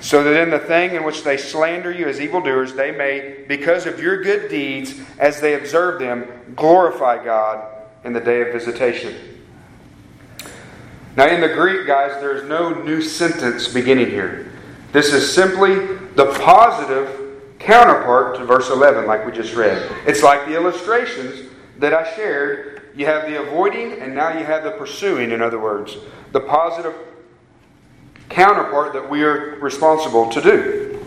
so that in the thing in which they slander you as evildoers, they may, because of your good deeds, as they observe them, glorify God in the day of visitation. Now, in the Greek, guys, there is no new sentence beginning here. This is simply the positive counterpart to verse 11, like we just read. It's like the illustrations that I shared you have the avoiding, and now you have the pursuing, in other words. The positive counterpart that we are responsible to do.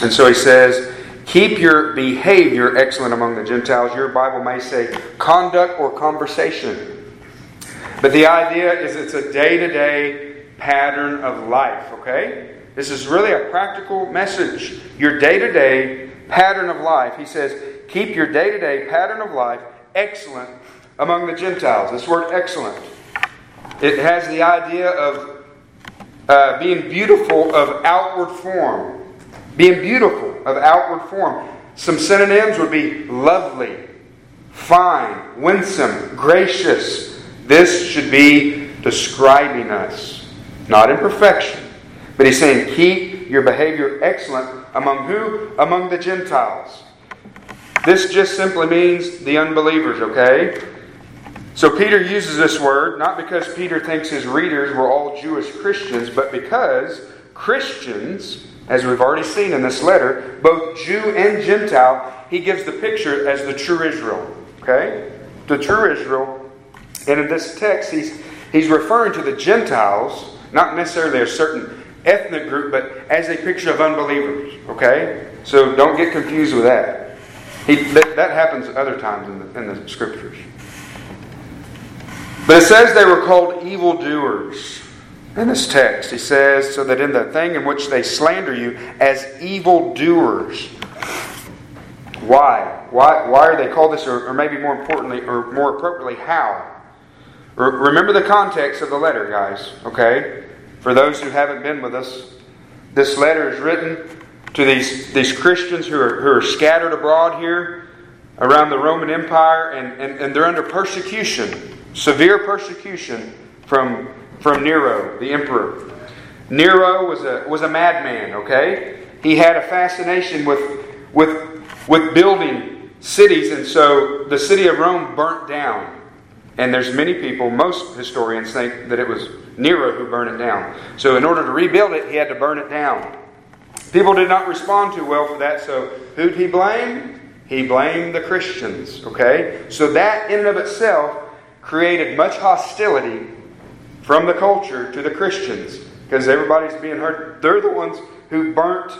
And so he says, Keep your behavior excellent among the Gentiles. Your Bible may say conduct or conversation. But the idea is it's a day to day pattern of life, okay? This is really a practical message. Your day to day pattern of life. He says, Keep your day to day pattern of life excellent among the Gentiles. This word excellent. It has the idea of uh, being beautiful of outward form. Being beautiful of outward form. Some synonyms would be lovely, fine, winsome, gracious. This should be describing us, not in perfection. But he's saying, keep your behavior excellent among who? Among the Gentiles. This just simply means the unbelievers, okay? So Peter uses this word not because Peter thinks his readers were all Jewish Christians, but because Christians, as we've already seen in this letter, both Jew and Gentile, he gives the picture as the true Israel. Okay? The true Israel. And in this text, he's, he's referring to the Gentiles, not necessarily a certain ethnic group, but as a picture of unbelievers. Okay? So don't get confused with that. He, that, that happens other times in the, in the scriptures. But it says they were called evildoers in this text. He says, so that in the thing in which they slander you as evildoers. Why? Why, why are they called this, or, or maybe more importantly, or more appropriately, how? remember the context of the letter, guys, okay? For those who haven't been with us, this letter is written to these, these Christians who are, who are scattered abroad here around the Roman Empire, and, and, and they're under persecution, severe persecution from, from Nero, the emperor. Nero was a, was a madman, okay? He had a fascination with, with, with building cities, and so the city of Rome burnt down. And there's many people, most historians think that it was Nero who burned it down. So in order to rebuild it, he had to burn it down. People did not respond too well for that, so who'd he blame? He blamed the Christians, okay? So that in and of itself created much hostility from the culture to the Christians because everybody's being hurt. They're the ones who burnt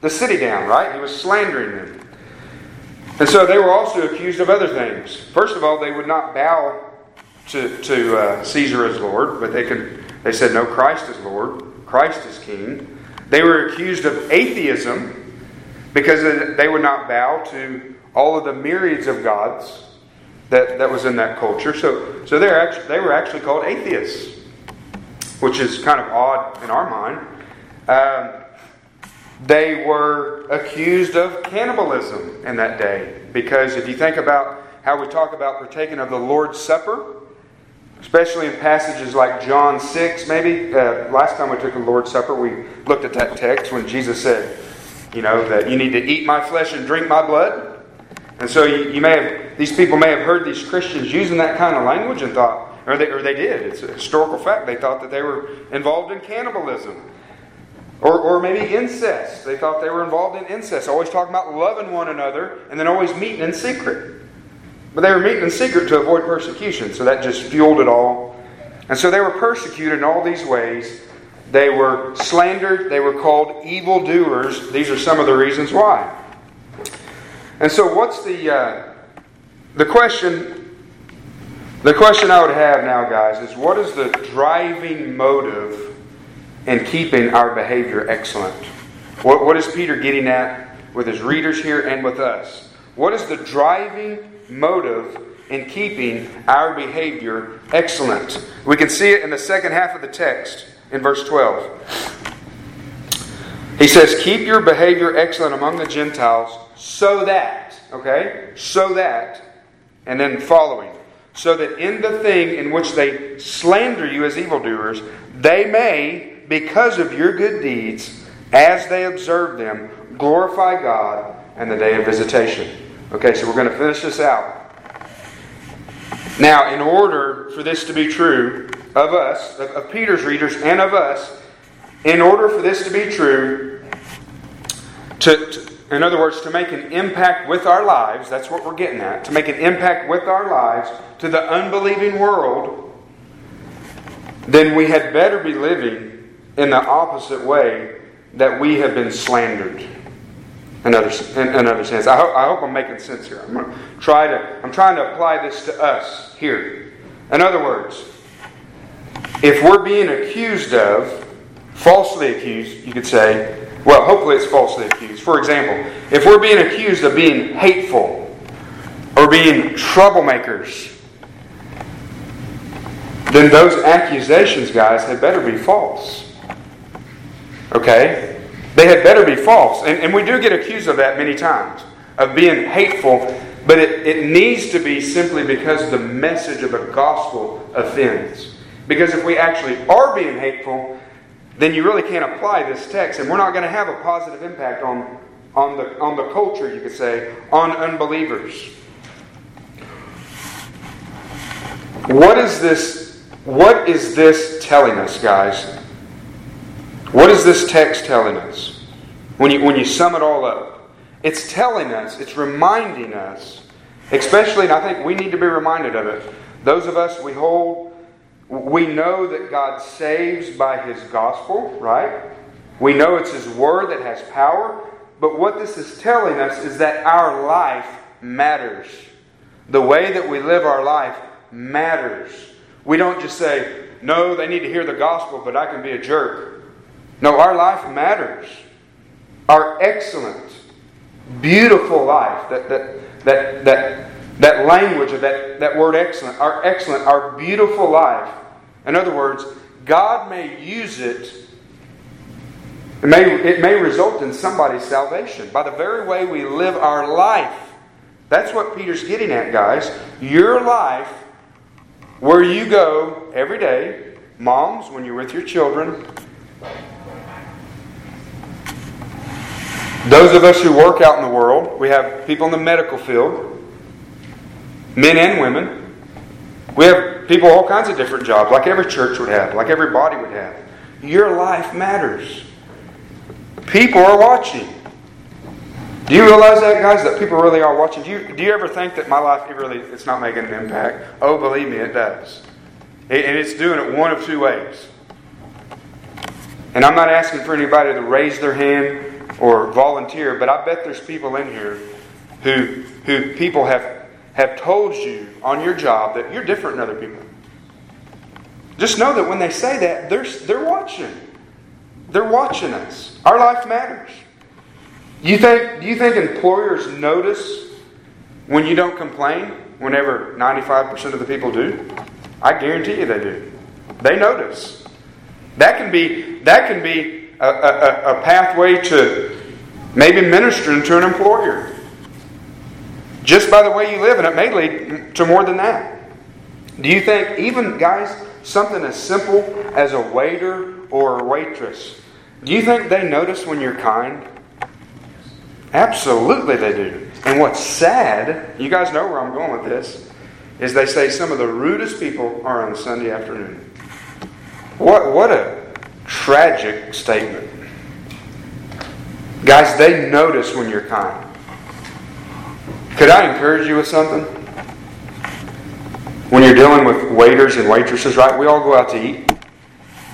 the city down, right? He was slandering them. And so they were also accused of other things. First of all, they would not bow to, to uh, Caesar as Lord, but they could. They said, "No, Christ is Lord. Christ is King." They were accused of atheism because they would not bow to all of the myriads of gods that, that was in that culture. So, so they're actually, they were actually called atheists, which is kind of odd in our mind. Um, they were accused of cannibalism in that day because if you think about how we talk about partaking of the Lord's Supper, especially in passages like John 6, maybe. Uh, last time we took the Lord's Supper, we looked at that text when Jesus said, you know, that you need to eat my flesh and drink my blood. And so you, you may have, these people may have heard these Christians using that kind of language and thought, or they, or they did, it's a historical fact, they thought that they were involved in cannibalism. Or, or maybe incest. They thought they were involved in incest, always talking about loving one another and then always meeting in secret. But they were meeting in secret to avoid persecution, so that just fueled it all. And so they were persecuted in all these ways. They were slandered, they were called evildoers. These are some of the reasons why. And so, what's the uh, the question? The question I would have now, guys, is what is the driving motive in keeping our behavior excellent? What, what is Peter getting at with his readers here and with us? What is the driving motive in keeping our behavior excellent. We can see it in the second half of the text in verse 12. He says, Keep your behavior excellent among the Gentiles so that, okay, so that, and then following, so that in the thing in which they slander you as evildoers, they may, because of your good deeds, as they observe them, glorify God and the day of visitation. Okay, so we're going to finish this out. Now, in order for this to be true of us, of, of Peter's readers, and of us, in order for this to be true, to, to, in other words, to make an impact with our lives, that's what we're getting at, to make an impact with our lives to the unbelieving world, then we had better be living in the opposite way that we have been slandered another, in another sense. I hope, I hope I'm making sense here. I'm try to, I'm trying to apply this to us here. In other words, if we're being accused of, falsely accused, you could say, well, hopefully it's falsely accused. For example, if we're being accused of being hateful or being troublemakers, then those accusations, guys, had better be false. Okay? They had better be false. And, and we do get accused of that many times, of being hateful, but it, it needs to be simply because the message of the gospel offends. Because if we actually are being hateful, then you really can't apply this text, and we're not going to have a positive impact on, on, the, on the culture, you could say, on unbelievers. What is this? What is this telling us, guys? What is this text telling us? When you, when you sum it all up, it's telling us, it's reminding us, especially, and I think we need to be reminded of it. Those of us we hold, we know that God saves by His gospel, right? We know it's His word that has power. But what this is telling us is that our life matters. The way that we live our life matters. We don't just say, no, they need to hear the gospel, but I can be a jerk. No, our life matters. Our excellent, beautiful life, that, that, that, that, that language of that, that word excellent, our excellent, our beautiful life. In other words, God may use it it may, it may result in somebody's salvation by the very way we live our life. That's what Peter's getting at, guys. Your life, where you go every day, moms, when you're with your children, those of us who work out in the world, we have people in the medical field, men and women. We have people all kinds of different jobs, like every church would have, like every body would have. Your life matters. People are watching. Do you realize that, guys? That people really are watching. Do you, do you ever think that my life really it's not making an impact? Oh, believe me, it does. And it's doing it one of two ways. And I'm not asking for anybody to raise their hand or volunteer, but I bet there's people in here who who people have have told you on your job that you're different than other people. Just know that when they say that, they're they're watching. They're watching us. Our life matters. You think, do you think employers notice when you don't complain whenever 95% of the people do? I guarantee you they do. They notice. That can be, that can be a, a, a pathway to maybe ministering to an employer. Just by the way you live, and it may lead to more than that. Do you think, even guys, something as simple as a waiter or a waitress do you think they notice when you're kind? Absolutely they do. And what's sad, you guys know where I'm going with this, is they say some of the rudest people are on Sunday afternoon. What, what a tragic statement. Guys, they notice when you're kind. Could I encourage you with something? When you're dealing with waiters and waitresses, right? We all go out to eat.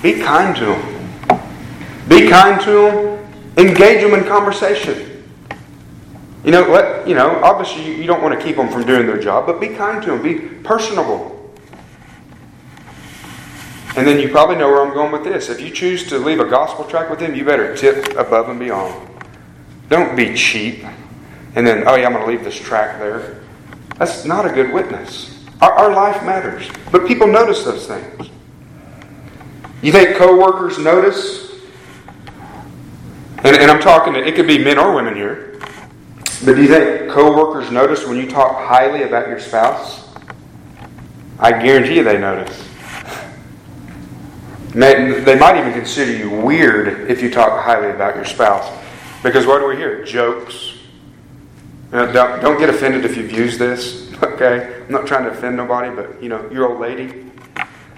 Be kind to them. Be kind to them. Engage them in conversation. You know, let, you know, obviously you, you don't want to keep them from doing their job, but be kind to them. Be personable. And then you probably know where I'm going with this. If you choose to leave a gospel track with them, you better tip above and beyond. Don't be cheap. And then, oh yeah, I'm going to leave this track there. That's not a good witness. Our, our life matters. But people notice those things. You think coworkers notice and, and I'm talking, to, it could be men or women here. But do you think coworkers notice when you talk highly about your spouse? I guarantee you they notice. They might even consider you weird if you talk highly about your spouse. Because what do we hear? Jokes. don't, don't get offended if you've used this, *laughs* okay? I'm not trying to offend nobody, but you know, your old lady.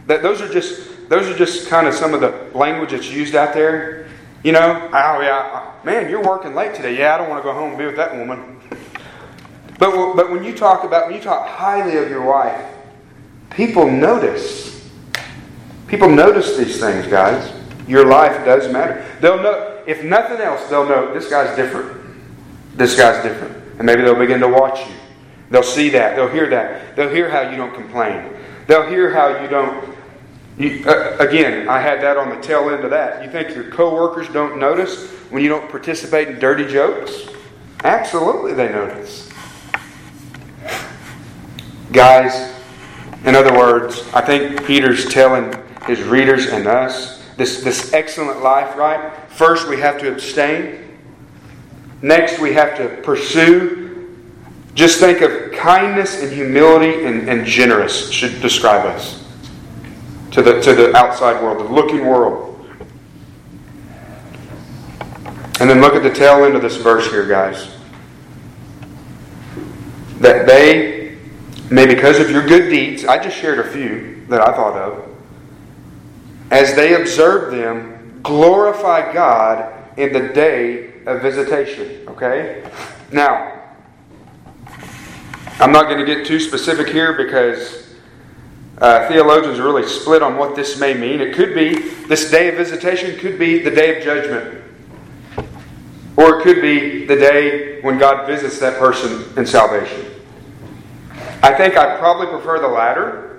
That, those are just those are just kind of some of the language that's used out there. You know, oh yeah, man, you're working late today. Yeah, I don't want to go home and be with that woman. But, but when you talk about, when you talk highly of your wife, people notice. People notice these things, guys. Your life does matter. They'll know, if nothing else, they'll know this guy's different. This guy's different. And maybe they'll begin to watch you. They'll see that. They'll hear that. They'll hear how you don't complain. They'll hear how you don't you, uh, again, I had that on the tail end of that. You think your coworkers don't notice when you don't participate in dirty jokes? Absolutely, they notice. Guys, in other words, I think Peter's telling his readers and us this, this excellent life, right? First, we have to abstain. Next, we have to pursue. Just think of kindness and humility and, and generous should describe us to the, to the outside world, the looking world. And then look at the tail end of this verse here, guys. That they may, because of your good deeds, I just shared a few that I thought of, as they observe them, glorify God in the day of visitation. Okay? Now, I'm not going to get too specific here because uh, theologians are really split on what this may mean. It could be this day of visitation, could be the day of judgment. Or it could be the day when God visits that person in salvation. I think I probably prefer the latter.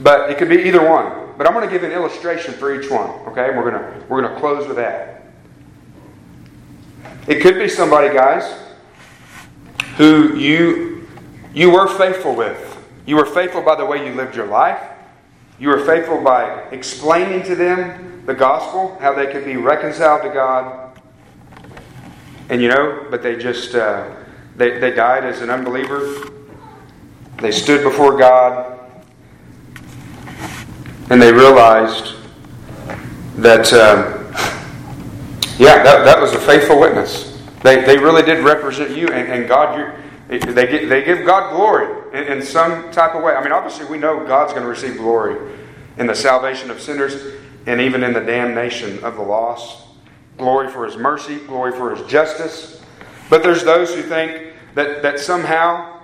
But it could be either one. But I'm going to give an illustration for each one, okay? we're going to we're going to close with that. It could be somebody, guys, who you you were faithful with. You were faithful by the way you lived your life. You were faithful by explaining to them the gospel, how they could be reconciled to God. And you know, but they just uh, they, they died as an unbeliever. They stood before God and they realized that, um, yeah, that, that was a faithful witness. They, they really did represent you, and, and God, they, get, they give God glory in, in some type of way. I mean, obviously, we know God's going to receive glory in the salvation of sinners and even in the damnation of the lost. Glory for His mercy, glory for His justice. But there's those who think that, that somehow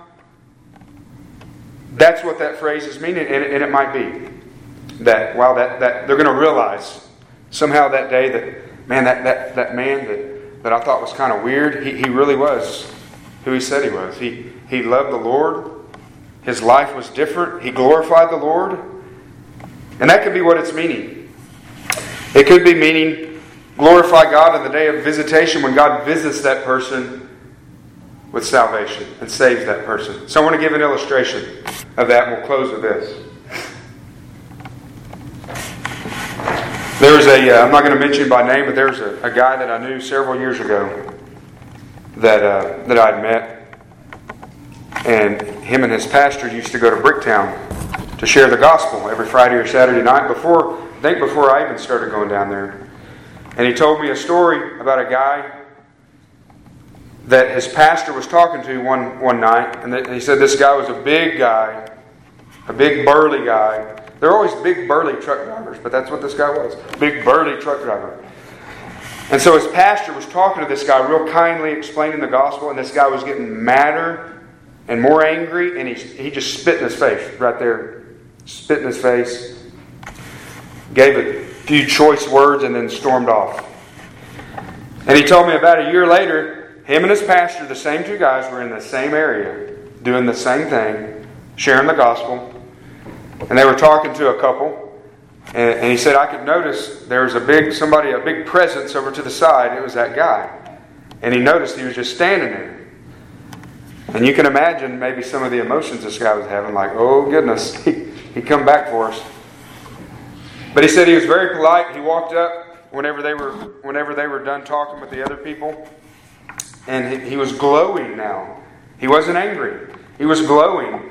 that's what that phrase is meaning, and, and it might be that wow, that, that they're going to realize somehow that day that man, that, that, that man that, that I thought was kind of weird, he, he really was who he said he was. He, he loved the Lord. His life was different. He glorified the Lord. And that could be what it's meaning. It could be meaning glorify God in the day of visitation when God visits that person with salvation and saves that person. So I want to give an illustration of that, we'll close with this. There's a, am uh, not going to mention by name, but there's a, a, guy that I knew several years ago that, uh, that I'd met. And him and his pastor used to go to Bricktown to share the gospel every Friday or Saturday night before, I think before I even started going down there. And he told me a story about a guy that his pastor was talking to one, one night. And he said this guy was a big guy, a big burly guy they're always big, burly truck drivers, but that's what this guy was big, burly truck driver. And so his pastor was talking to this guy real kindly, explaining the gospel, and this guy was getting madder and more angry, and he, he just spit in his face right there. Spit in his face. Gave a few choice words and then stormed off. And he told me about a year later, him and his pastor, the same two guys, were in the same area, doing the same thing, sharing the gospel. And they were talking to a couple, and, and he said, I could notice there was a big somebody, a big presence over to the side. It was that guy. And he noticed he was just standing there. And you can imagine maybe some of the emotions this guy was having, like, oh goodness, *laughs* he, he come back for us. But he said he was very polite. He walked up whenever they were whenever they were done talking with the other people. And he, he was glowing now. He wasn't angry. He was glowing.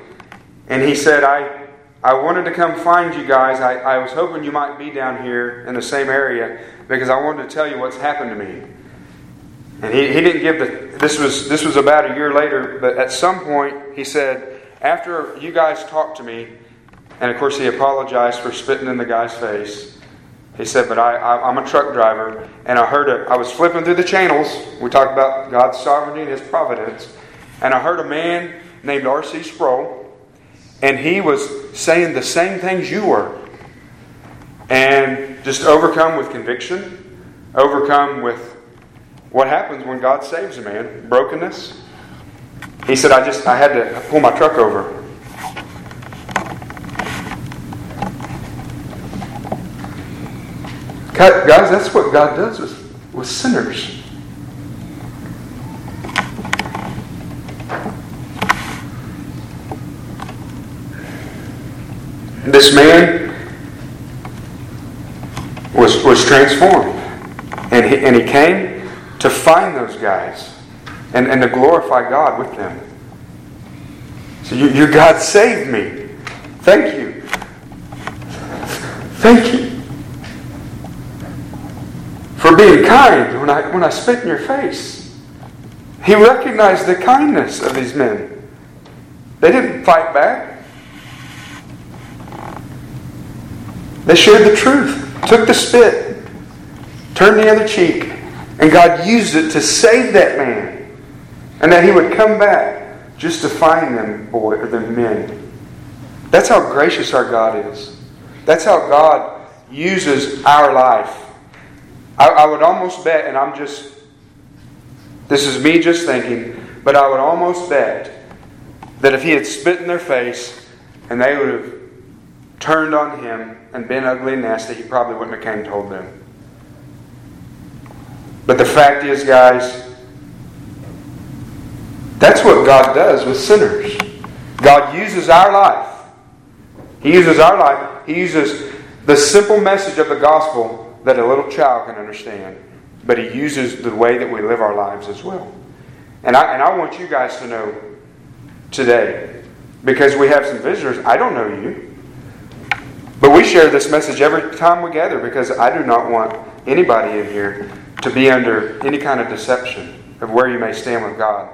And he said, I I wanted to come find you guys. I, I was hoping you might be down here in the same area because I wanted to tell you what's happened to me. And he, he didn't give the this was this was about a year later, but at some point he said, after you guys talked to me, and of course he apologized for spitting in the guy's face. He said, but I, I am a truck driver, and I heard a, I was flipping through the channels. We talked about God's sovereignty and His providence, and I heard a man named R.C. Sproul and he was saying the same things you were. And just overcome with conviction, overcome with what happens when God saves a man brokenness. He said, I just I had to pull my truck over. Guys, that's what God does with, with sinners. This man was, was transformed. And he, and he came to find those guys and, and to glorify God with them. So you, your God saved me. Thank you. Thank you for being kind when I, when I spit in your face. He recognized the kindness of these men. They didn't fight back. They shared the truth, took the spit, turned the other cheek, and God used it to save that man. And that he would come back just to find them boy or them men. That's how gracious our God is. That's how God uses our life. I, I would almost bet, and I'm just this is me just thinking, but I would almost bet that if he had spit in their face and they would have turned on him and been ugly and nasty, he probably wouldn't have came and told them. But the fact is, guys, that's what God does with sinners. God uses our life. He uses our life. He uses the simple message of the gospel that a little child can understand. But He uses the way that we live our lives as well. And I, and I want you guys to know today, because we have some visitors, I don't know you. But we share this message every time we gather because I do not want anybody in here to be under any kind of deception of where you may stand with God.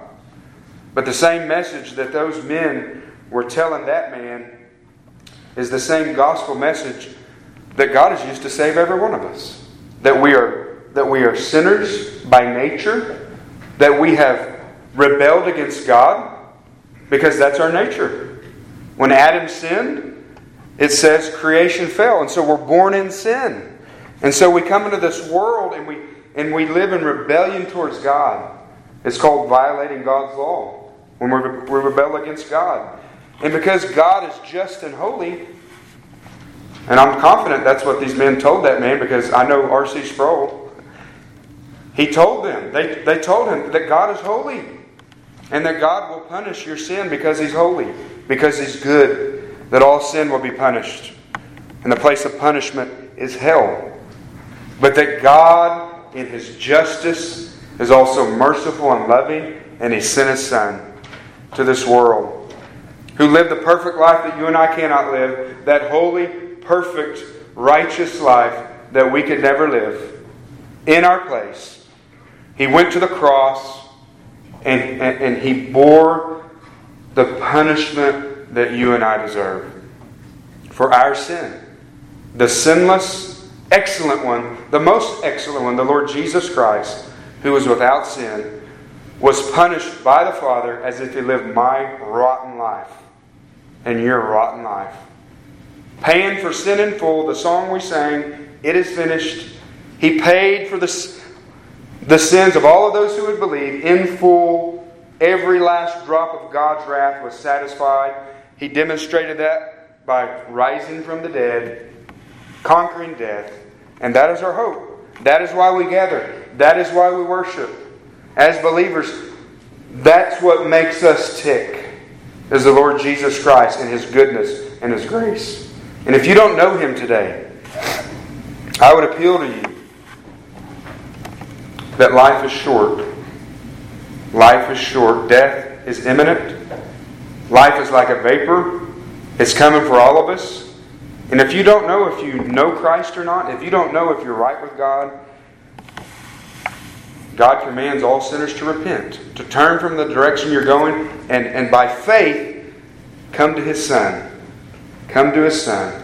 But the same message that those men were telling that man is the same gospel message that God has used to save every one of us. That we are, that we are sinners by nature, that we have rebelled against God, because that's our nature. When Adam sinned, it says creation fell, and so we're born in sin. And so we come into this world and we and we live in rebellion towards God. It's called violating God's law when we, we rebel against God. And because God is just and holy, and I'm confident that's what these men told that man because I know R.C. Sproul. He told them, they, they told him that God is holy and that God will punish your sin because He's holy, because He's good, that all sin will be punished. And the place of punishment is hell. But that God, in His justice, is also merciful and loving, and He sent His Son to this world, who lived the perfect life that you and I cannot live, that holy, perfect, righteous life that we could never live, in our place. He went to the cross and, and, and He bore the punishment that you and I deserve for our sin. The sinless, excellent one, the most excellent one, the Lord Jesus Christ, who was without sin, was punished by the Father as if he lived my rotten life and your rotten life. Paying for sin in full, the song we sang, It is finished. He paid for the, the sins of all of those who would believe in full. Every last drop of God's wrath was satisfied. He demonstrated that by rising from the dead, conquering death. And that is our hope. That is why we gather. That is why we worship. As believers, that's what makes us tick, is the Lord Jesus Christ and His goodness and His grace. And if you don't know Him today, I would appeal to you that life is short. Life is short. Death is imminent. Life is like a vapor. It's coming for all of us. And if you don't know if you know Christ or not, if you don't know if you're right with God, God commands all sinners to repent, to turn from the direction you're going, and, and by faith, come to His Son. Come to His Son.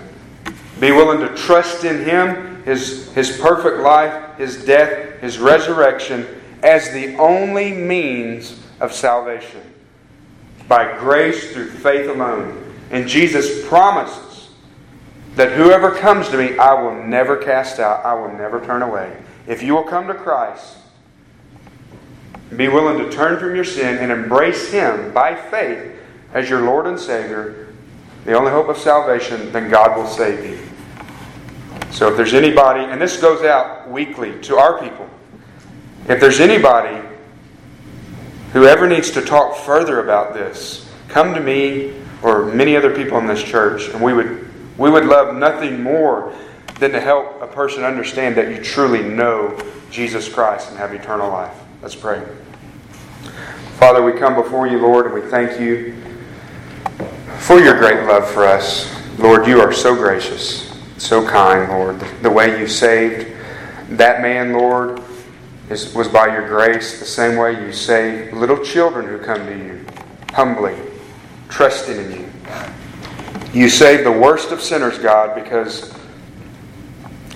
Be willing to trust in Him, His, His perfect life, His death, His resurrection, as the only means of salvation. By grace through faith alone. And Jesus promises that whoever comes to me, I will never cast out, I will never turn away. If you will come to Christ, be willing to turn from your sin and embrace Him by faith as your Lord and Savior, the only hope of salvation, then God will save you. So if there's anybody, and this goes out weekly to our people, if there's anybody who ever needs to talk further about this, come to me or many other people in this church, and we would we would love nothing more than to help a person understand that you truly know Jesus Christ and have eternal life. Let's pray. Father, we come before you, Lord, and we thank you for your great love for us. Lord, you are so gracious, so kind, Lord. The way you saved that man, Lord, is, was by your grace, the same way you save little children who come to you, humbly, trusting in you. You save the worst of sinners, God, because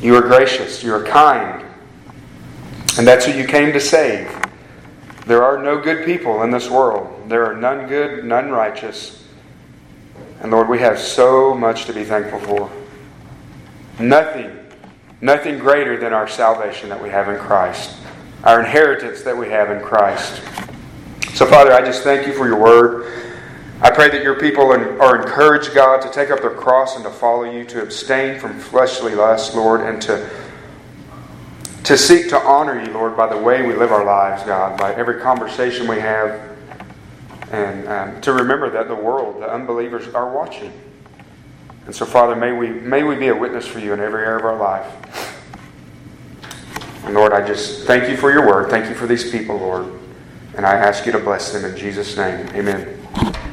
you are gracious, you are kind, and that's who you came to save. There are no good people in this world. There are none good, none righteous. And Lord, we have so much to be thankful for. Nothing, nothing greater than our salvation that we have in Christ, our inheritance that we have in Christ. So, Father, I just thank you for your word. I pray that your people are encouraged, God, to take up their cross and to follow you, to abstain from fleshly lusts, Lord, and to, to seek to honor you, Lord, by the way we live our lives, God, by every conversation we have, and um, to remember that the world, the unbelievers, are watching. And so, Father, may we, may we be a witness for you in every area of our life. And Lord, I just thank you for your word. Thank you for these people, Lord. And I ask you to bless them in Jesus' name. Amen.